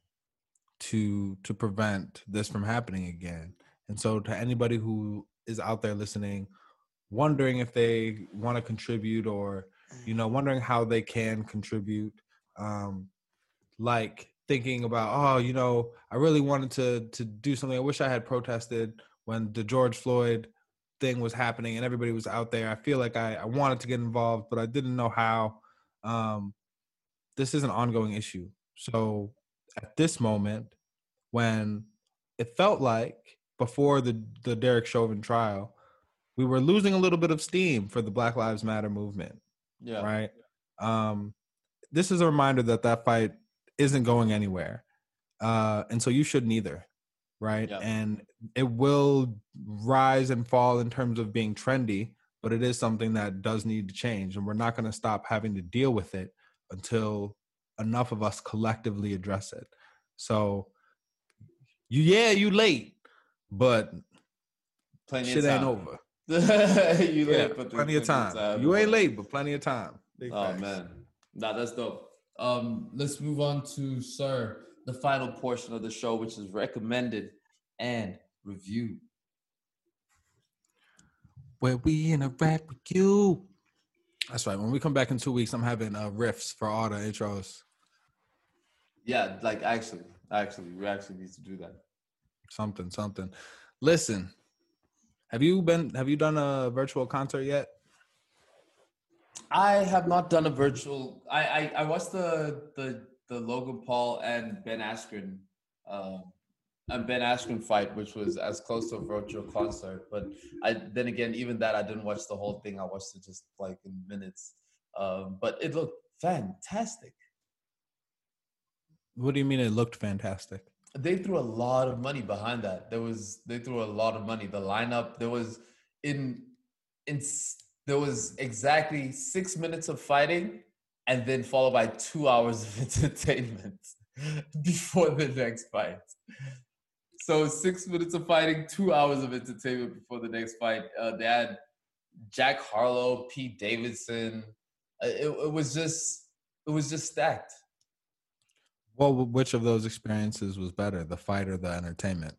to to prevent this from happening again. And so, to anybody who is out there listening, wondering if they want to contribute or you know, wondering how they can contribute. Um, like thinking about, oh, you know, I really wanted to to do something. I wish I had protested when the George Floyd thing was happening and everybody was out there. I feel like I, I wanted to get involved, but I didn't know how. Um, this is an ongoing issue. So at this moment, when it felt like before the the Derek Chauvin trial, we were losing a little bit of steam for the Black Lives Matter movement. Yeah. Right. Um, this is a reminder that that fight isn't going anywhere, uh, and so you shouldn't either. Right. Yeah. And it will rise and fall in terms of being trendy, but it is something that does need to change, and we're not going to stop having to deal with it until enough of us collectively address it. So, you yeah, you late, but Plenty shit of ain't over. you Yeah, late, but plenty of time. You ain't late, but plenty of time. Big Oh facts. man, nah, that's dope. Um, let's move on to Sir, the final portion of the show, which is recommended and reviewed. Where we in a rap with you. That's right. When we come back in two weeks, I'm having uh, riffs for all the intros. Yeah, like actually, actually, we actually need to do that. Something, something. Listen, have you been? Have you done a virtual concert yet? I have not done a virtual. I I, I watched the the the Logan Paul and Ben Askren, uh, and Ben Askren fight, which was as close to a virtual concert. But I then again, even that, I didn't watch the whole thing. I watched it just like in minutes. Um, but it looked fantastic. What do you mean? It looked fantastic. They threw a lot of money behind that. There was they threw a lot of money. The lineup there was in in there was exactly six minutes of fighting, and then followed by two hours of entertainment before the next fight. So six minutes of fighting, two hours of entertainment before the next fight. Uh, they had Jack Harlow, Pete Davidson. Uh, It, it was just it was just stacked. Well, which of those experiences was better, the fight or the entertainment?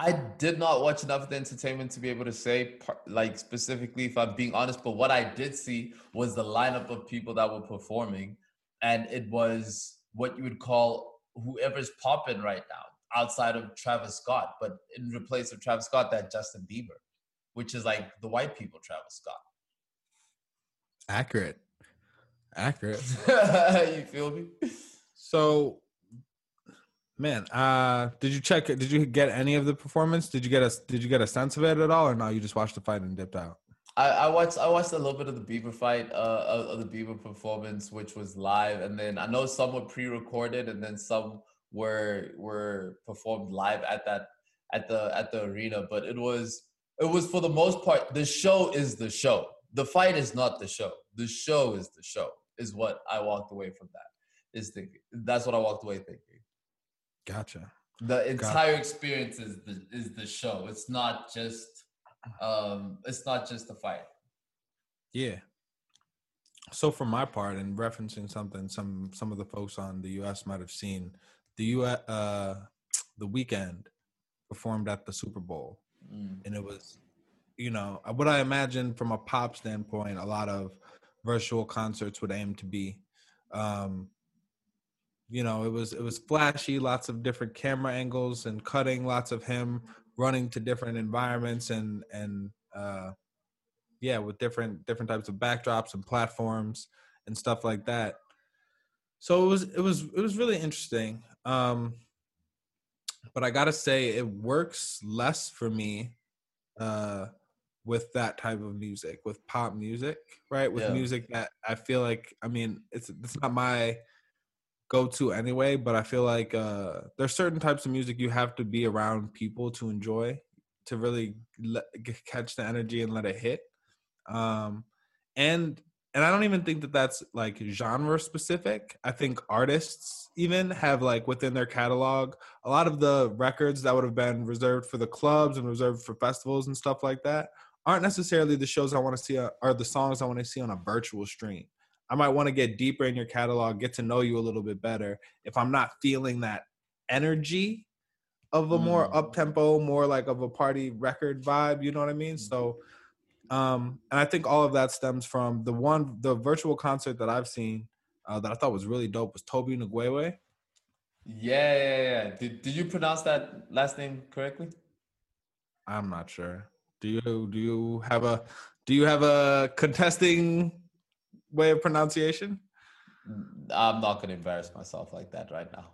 I did not watch enough of the entertainment to be able to say, like specifically, if I'm being honest. But what I did see was the lineup of people that were performing, and it was what you would call whoever's popping right now, outside of Travis Scott. But in replace of Travis Scott, that Justin Bieber, which is like the white people Travis Scott. Accurate. Accurate. You feel me? So, man, uh, did you check? Did you get any of the performance? Did you get a Did you get a sense of it at all, or no? You just watched the fight and dipped out. I, I watched I watched a little bit of the Bieber fight, uh, of, the Bieber performance, which was live, and then I know some were pre-recorded, and then some were were performed live at that at the at the arena. But it was it was for the most part the show is the show. The fight is not the show. The show is the show. Is what I walked away from that. Is thinking. That's what I walked away thinking. Gotcha. The entire experience is the is the show. It's not just um it's not just the fight. Yeah. So for my part, and referencing something some some of the folks on the U.S. might have seen, the U. Uh, the Weeknd performed at the Super Bowl, Mm. and it was, you know, what I imagine from a pop standpoint, a lot of virtual concerts would aim to be. Um, you know, it was it was flashy, lots of different camera angles and cutting, lots of him running to different environments and and uh, yeah, with different different types of backdrops and platforms and stuff like that. So it was it was it was really interesting. Um, but I gotta say, it works less for me uh, with that type of music, with pop music, right? With Yeah. music that I feel like, I mean, it's it's not my go-to anyway, but I feel like uh, there's certain types of music you have to be around people to enjoy, to really let, catch the energy and let it hit. Um, and and I don't even think that that's like genre specific. I think artists even have like within their catalog a lot of the records that would have been reserved for the clubs and reserved for festivals and stuff like that aren't necessarily the shows I want to see uh, or the songs I want to see on a virtual stream. I might want to get deeper in your catalog, get to know you a little bit better. If I'm not feeling that energy of a more Mm. up tempo, more like of a party record vibe, you know what I mean? So Um, and I think all of that stems from the one, the virtual concert that I've seen uh, that I thought was really dope was Tobe Nwigwe. Yeah, yeah, yeah. Did Did you pronounce that last name correctly? I'm not sure. Do you do you have a do you have a contesting way of pronunciation? I'm not gonna embarrass myself like that right now.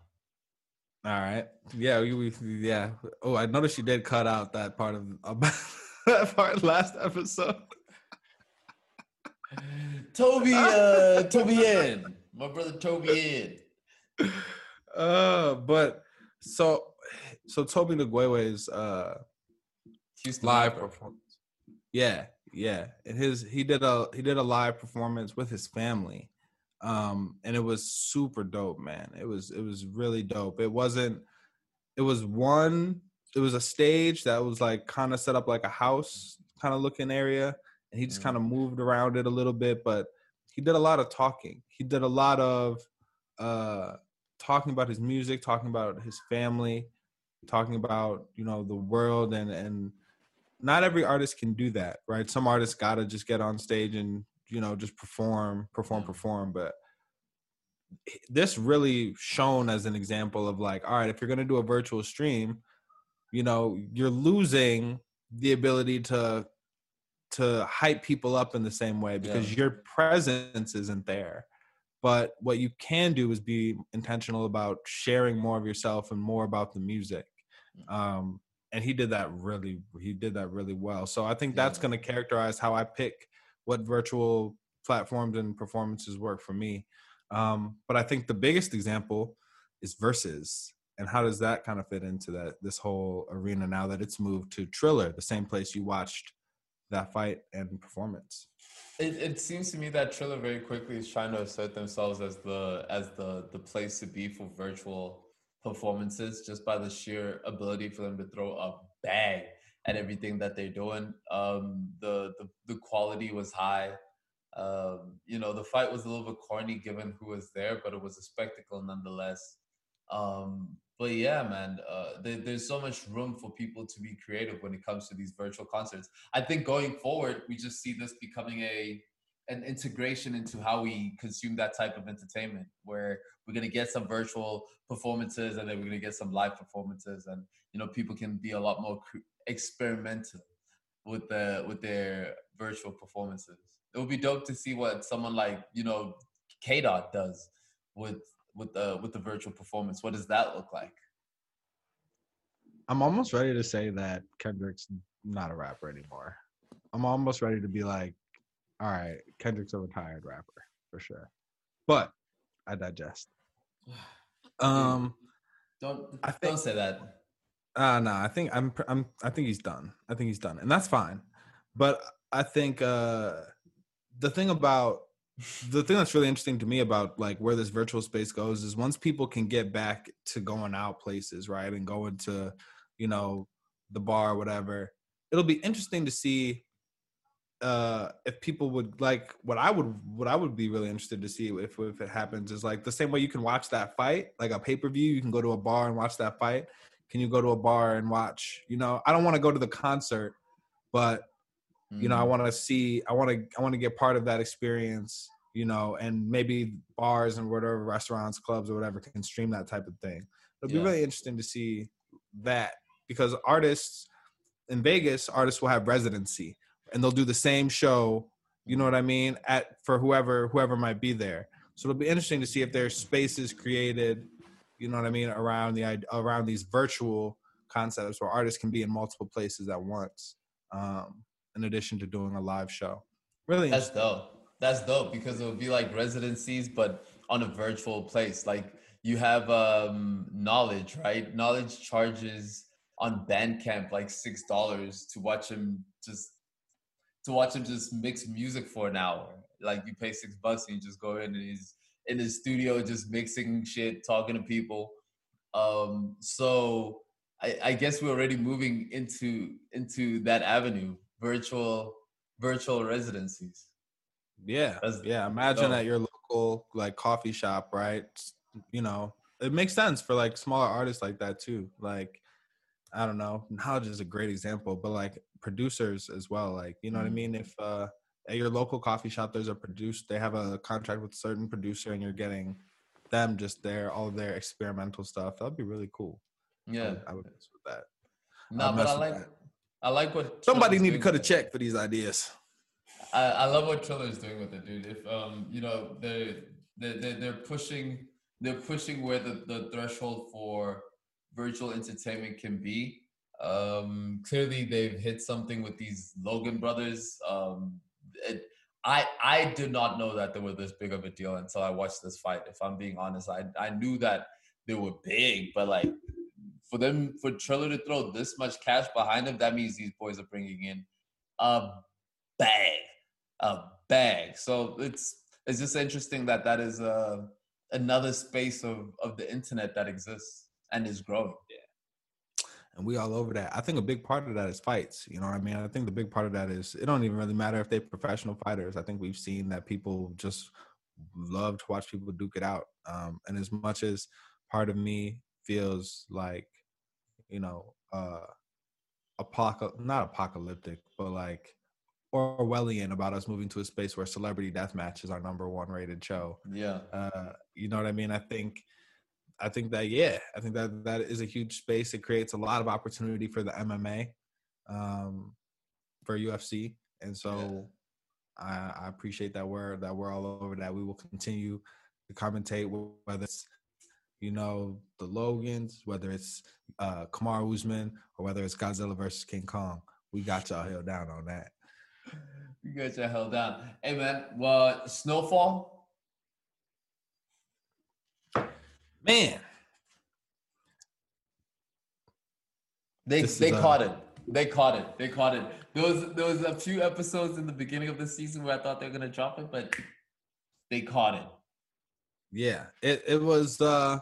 All right. Yeah, we, we yeah. Oh, I noticed you did cut out that part of that part last episode. Toby, uh, Toby in. My brother Toby in. Uh, but so so Tobe Nwigwe's uh Houston live performance. Yeah, yeah. And his he did a he did a live performance with his family. Um and it was super dope, man. It was it was really dope. It wasn't it was one it was a stage that was like kind of set up like a house kind of looking area and he just Mm. kind of moved around it a little bit but he did a lot of talking. He did a lot of uh talking about his music, talking about his family, talking about, you know, the world and and not every artist can do that, right? Some artists gotta just get on stage and you know just perform, perform, perform. But this really shown as an example of like, all right, if you're gonna do a virtual stream, you know, you're losing the ability to to hype people up in the same way because Yeah. your presence isn't there. But what you can do is be intentional about sharing more of yourself and more about the music. Um, and he did that really he did that really well. So i think that's Yeah. going to characterize how i pick what virtual platforms and performances work for me. Um, but i think the biggest example is Verzuz and how does that kind of fit into that this whole arena now that it's moved to triller the same place you watched that fight and performance? It, it seems to me that Triller very quickly is trying to assert themselves as the as the the place to be for virtual performances, just by the sheer ability for them to throw a bag at everything that they're doing. Um, the the the quality was high. Um, you know, the fight was a little bit corny given who was there, but it was a spectacle nonetheless. Um, but yeah, man, uh, there, there's so much room for people to be creative when it comes to these virtual concerts. I think going forward, we just see this becoming a an integration into how we consume that type of entertainment, where we're gonna get some virtual performances and then we're gonna get some live performances, and you know people can be a lot more experimental with the with their virtual performances. It would be dope to see what someone like you know K Dot does with with the with the virtual performance. What does that look like? i'm almost ready to say that kendrick's not a rapper anymore i'm almost ready to be like all right kendrick's a retired rapper for sure but i digest um Don't I don't say that. Uh no, I think I'm I'm I think he's done. I think he's done. And that's fine. But I think uh the thing about the thing that's really interesting to me about like where this virtual space goes is once people can get back to going out places, right? And going to, you know, the bar or whatever, it'll be interesting to see uh if people would like what I would what I would be really interested to see if if it happens is like the same way you can watch that fight, like a pay-per-view, you can go to a bar and watch that fight. Can you go to a bar and watch you know i don't want to go to the concert but you know i Mm. want to see i want to i want to get part of that experience you know and maybe bars and whatever restaurants clubs or whatever can stream that type of thing. It'll be really interesting to see that because artists in vegas artists will have residency and they'll do the same show you know what i mean at for whoever whoever might be there so it'll be interesting to see if there's spaces created you know what I mean, around the around these virtual concepts where artists can be in multiple places at once, um, in addition to doing a live show. Really, That's dope. That's dope because it'll be like residencies, but on a virtual place. Like you have um, Knxwledge, right? Knxwledge charges on Bandcamp like six dollars to watch him just to watch him just mix music for an hour. Like you pay six bucks and you just go in and he's in his studio just mixing shit, talking to people. Um, so I, I guess we're already moving into into that avenue, virtual virtual residencies. yeah, That's yeah. Imagine dope. at your local like coffee shop, right? You know, it makes sense for like smaller artists like that too. Like, I don't know. Knxwledge is a great example, but like producers as well. Like, you know what I Mhm. mean? If uh at your local coffee shop there's a produce they have a contract with a certain producer and you're getting them just their all their experimental stuff, that'd be really cool. I Yeah. would, I would mess with that. No, but I like that. I like what Somebody need to cut a check for these ideas. I, I love what Triller is doing with it, dude. If um, you know, they're they're they're, they're pushing they're pushing where the, the threshold for virtual entertainment can be. Um, clearly, they've hit something with these Logan brothers. Um, it, I I did not know that they were this big of a deal until I watched this fight. If I'm being honest, I I knew that they were big, but like for them for Triller to throw this much cash behind them, that means these boys are bringing in a bag, a bag. So it's it's just interesting that that is uh, another space of of the internet that exists and is growing. Yeah. And we all over that. I think a big part of that is fights. You know what I mean? I think the big part of that is it don't even really matter if they're professional fighters. I think we've seen that people just love to watch people duke it out. Um, and as much as part of me feels like, you know, uh, apocal not apocalyptic, but like Orwellian about us moving to a space where celebrity deathmatch is our number one rated show Yeah, uh, you know what I mean? I think, I think that yeah, I think that that is a huge space. It creates a lot of opportunity for the MMA, um, for UFC, and so I, I appreciate that we're that we're all over that. We will continue to commentate whether it's you know the Logans, whether it's uh, Kamaru Usman, or whether it's Godzilla versus King Kong. We got y'all held down on that. We got you guys are held down. Hey man, well, Snowfall. Man, They This they is, uh, caught it. They caught it. They caught it. There was there was a few episodes in the beginning of the season where I thought they were gonna drop it, but they caught it. Yeah, it it was uh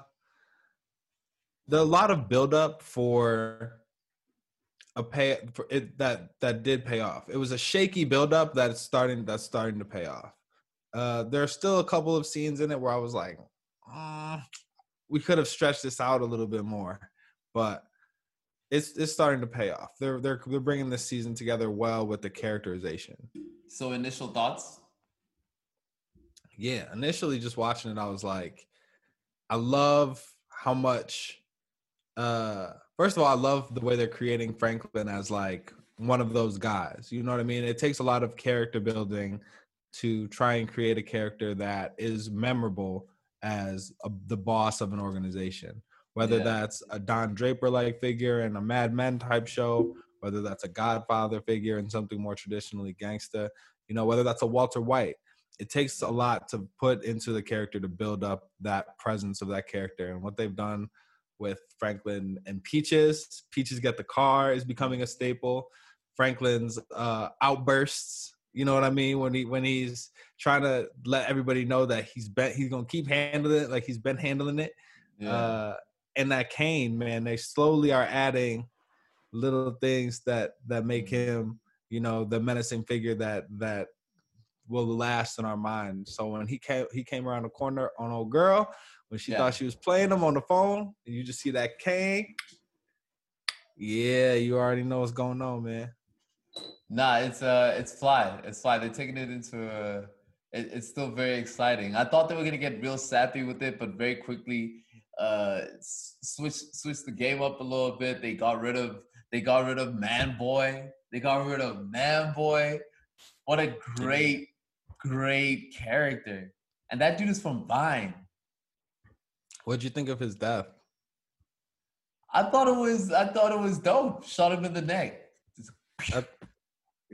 the a lot of buildup for a pay for it that that did pay off. It was a shaky buildup that's starting that's starting to pay off. Uh there's still a couple of scenes in it where I was like, "Uh, we could have stretched this out a little bit more, but it's it's starting to pay off. They're they're they're bringing this season together well with the characterization. So initial thoughts? yeah initially just watching it i was like i love how much uh first of all i love the way they're creating franklin as like one of those guys you know what i mean it takes a lot of character building to try and create a character that is memorable as a, the boss of an organization whether Yeah. that's a don draper like figure in a mad men type show whether that's a godfather figure in something more traditionally gangsta you know whether that's a walter white. It takes a lot to put into the character to build up that presence of that character. And what they've done with franklin and peaches peaches get the car is becoming a staple. Franklin's uh outbursts you know what i mean? When he when he's trying to let everybody know that he's been he's gonna keep handling it like he's been handling it uh and that cane man they slowly are adding little things that that make him you know the menacing figure that that will last in our mind so when he came he came around the corner on old girl when she Yeah. thought she was playing him on the phone and you just see that cane. Yeah you already know what's going on man Nah, it's uh, it's fly. It's fly. They're taking it into a. It, it's still very exciting. I thought they were gonna get real sappy with it, but very quickly, uh, switch switch the game up a little bit. They got rid of they got rid of Man Boy. They got rid of Man Boy. What a great, great character. And that dude is from Vine. what'd you think of his death I thought it was I thought it was dope. Shot him in the neck.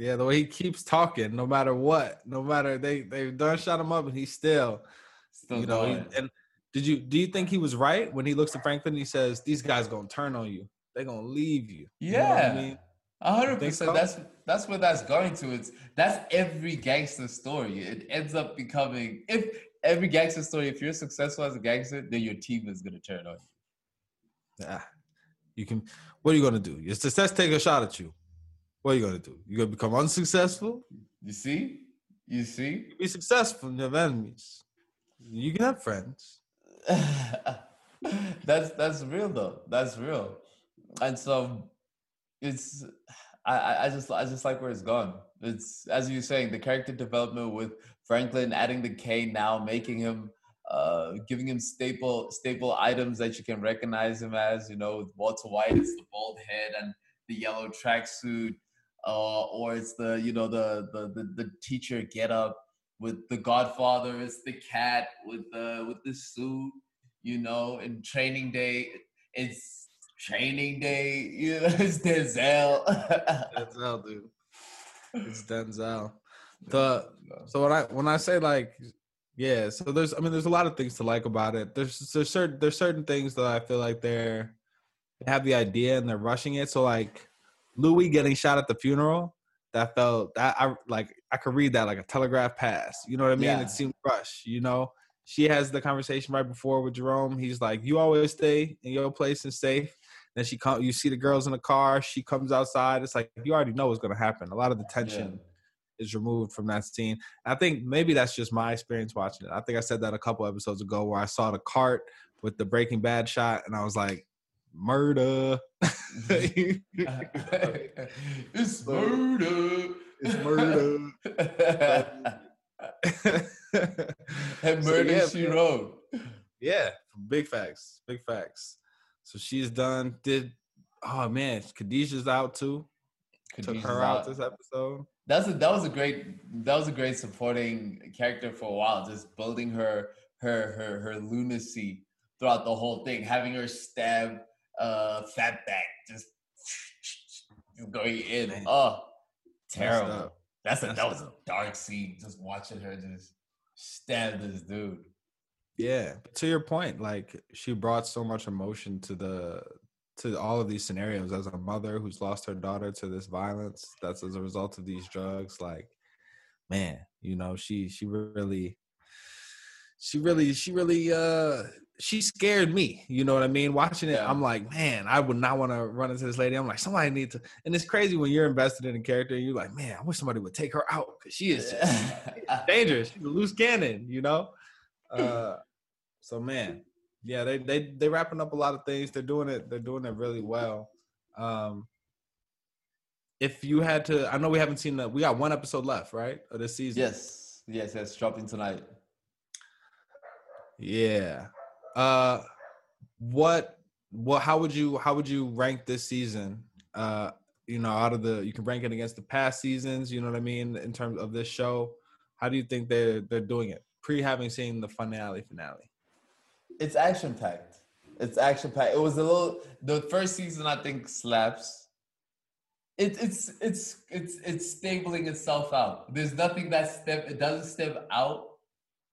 Yeah the way he keeps talking no matter what no matter they they've done shot him up and he's still Still you know he- and did you do you think he was right when he looks at franklin and he says these guys gonna turn on you they're gonna leave you You know Yeah, I mean? hundred percent. That's that's where that's going to. It's that's every gangster story. It ends up becoming if every gangster story. If you're successful as a gangster, then your team is gonna turn on you. Ah, you can. What are you gonna do? Your success take a shot at you. What are you gonna do? You gonna become unsuccessful? You see, you see. You be successful and you have enemies. You can have friends. that's that's real though. That's real. and so it's I, I just I just like where it's gone. It's as you're saying, the character development with Franklin adding the K now, making him uh giving him staple staple items that you can recognize him as, you know, Walter White, it's the bald head and the yellow tracksuit, uh, or it's the you know the the the, the teacher get up with the Godfather, it's the cat with the with the suit, you know, in training day, it's training day, you know, it's Denzel. Denzel, dude. It's Denzel. The so when I when I say like yeah, so there's I mean there's a lot of things to like about it. There's there's certain there's certain things that I feel like they're they have the idea and they're rushing it. So like Louie getting shot at the funeral, that felt that I like I could read that like a telegraph pass. You know what I mean? Yeah. It seemed rushed, you know. She has the conversation right before with Jerome. He's like, "You always stay in your place and safe." Then she come, you see the girls in the car. She comes outside. It's like you already know what's going to happen. A lot of the tension yeah. is removed from that scene. I think maybe that's just my experience watching it. I think I said that a couple episodes ago where I saw the cart with the Breaking Bad shot, and I was like, "Murder." it's murder. It's murder. and murder so, yeah, she wrote. Yeah, big facts. Big facts. So she's done. Did oh man, Khadijah's out too. Khadijah's Took her out. out this episode. That's a that was a great that was a great supporting character for a while. Just building her her her her lunacy throughout the whole thing, having her stab uh Fatback just going in. Man. Oh, terrible. That's a that was a dark scene. Just watching her just stab this dude. Yeah, to your point, like she brought so much emotion to the to all of these scenarios as a mother who's lost her daughter to this violence that's as a result of these drugs like man you know she she really she really she really uh she scared me you know what i mean watching it i'm like man i would not want to run into this lady i'm like somebody need to and it's crazy when you're invested in a character and you're like man i wish somebody would take her out because she is dangerous she's a loose cannon you know uh so man, yeah, they they they wrapping up a lot of things. They're doing it. They're doing it really well. Um, if you had to, I know we haven't seen that. We got one episode left, right, of this season. Yes, yes, yes, dropping tonight. Yeah. Uh, what Well, How would you how would you rank this season? Uh, you know, out of the you can rank it against the past seasons. You know what I mean in terms of this show. How do you think they're they're doing it pre having seen the finale finale? it's action packed. It's action packed. It was a little. The first season, I think, slaps. It, it's it's it's it's stabling itself out. There's nothing that step. It doesn't step out.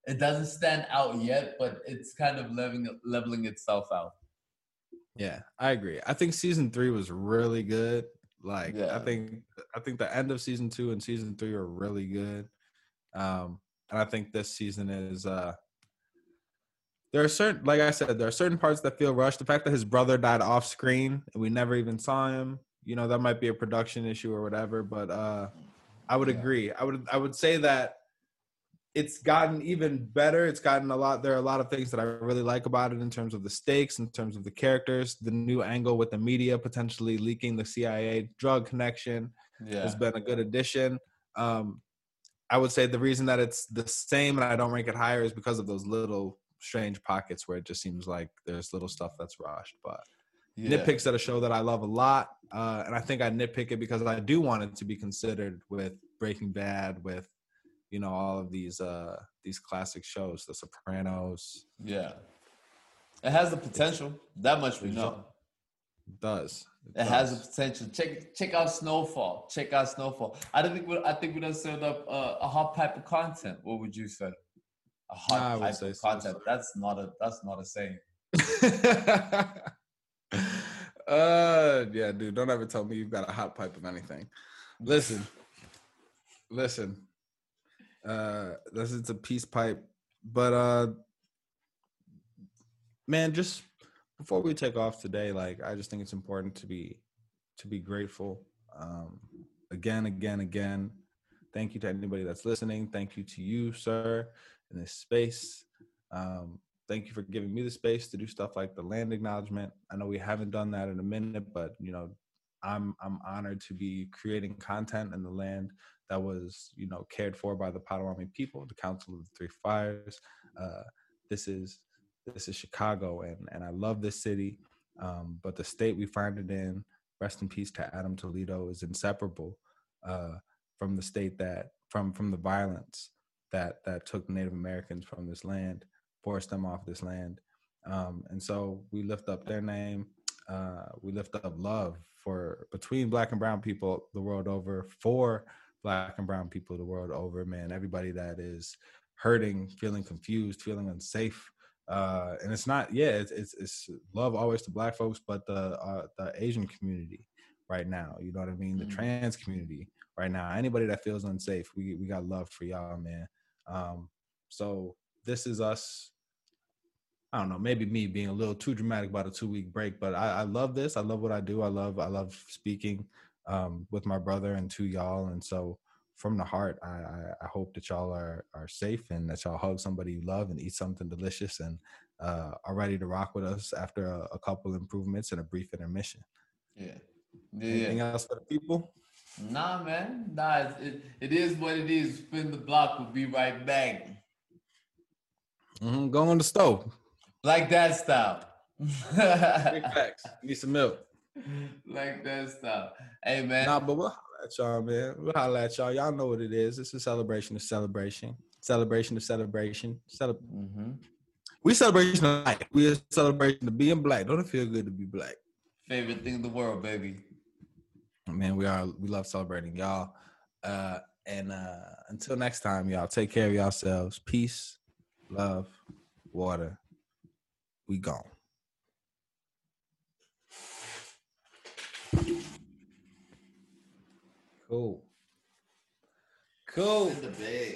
It doesn't stand out yet, but it's kind of leveling leveling itself out. Yeah, I agree. I think season three was really good. Like yeah. I think I think the end of season two and season three are really good. Um, and I think this season is uh there are certain like i said there are certain parts that feel rushed the fact that his brother died off screen and we never even saw him you know that might be a production issue or whatever but uh i would yeah. agree i would i would say that it's gotten even better it's gotten a lot there are a lot of things that i really like about it in terms of the stakes in terms of the characters the new angle with the media potentially leaking the cia drug connection yeah. has been a good addition um i would say the reason that it's the same and i don't rank it higher is because of those little strange pockets where it just seems like there's little stuff that's rushed. But yeah. nitpicks at a show that I love a lot, uh, and I think I nitpick it because I do want it to be considered with Breaking Bad, with you know all of these uh these classic shows, The Sopranos. Yeah, it has the potential. That much we know. It does. It, it does. has the potential. Check check out Snowfall. Check out Snowfall. I don't think we I think we done served up uh, a hot pipe of content. What would you say? a hot nah, type of content. So. That's not a that's not a saying. uh yeah, dude, don't ever tell me you've got a hot pipe of anything. Listen. listen. Uh is a peace pipe. But uh man, just before we take off today, like I just think it's important to be to be grateful. Um again, again, again. Thank you to anybody that's listening. Thank you to you, sir in this space. Um, thank you for giving me the space to do stuff like the land acknowledgement. I know we haven't done that in a minute, but you know, I'm I'm honored to be creating content in the land that was you know cared for by the Potawatomi people, the Council of the Three Fires. Uh, this is this is Chicago, and and I love this city, um, but the state we find it in. Rest in peace to Adam Toledo is inseparable uh, from the state that from from the violence that that took Native Americans from this land, forced them off this land, um, and so we lift up their name. Uh, we lift up love for between Black and Brown people the world over, for Black and Brown people the world over. Man, everybody that is hurting, feeling confused, feeling unsafe. Uh, and it's not, yeah, it's, it's, it's love always to black folks, but the uh, the Asian community right now, you know what I mean, the mm. trans community right now. Anybody that feels unsafe, we we got love for y'all, man. Um, so this is us. I don't know, maybe me being a little too dramatic about a two week break, but I, I love this. I love what I do. I love I love speaking um, with my brother and to y'all, and so from the heart, I, I, I, hope that y'all are are safe and that y'all hug somebody you love and eat something delicious and uh, are ready to rock with us after a, a couple improvements and a brief intermission. Yeah. yeah. Anything else for the people? Nah, man. Nah, it, it is what it is. Spin the block. We'll be right back. Mm-hmm. Go on the stove. Like that style. Big facts. Need some milk. Like that style. Hey, man. Nah, but what? at y'all, man. We'll holla at y'all. Y'all know what it is. It's a celebration of celebration. Celebration of celebration. Celeb- mm-hmm. We celebration of life. We a celebration of being black. Don't it feel good to be black? Favorite thing in the world, baby. Man, we are we love celebrating y'all. Uh and uh until next time, y'all take care of yourselves. Peace, love, water. We gone. Cool. Cool. In the bed.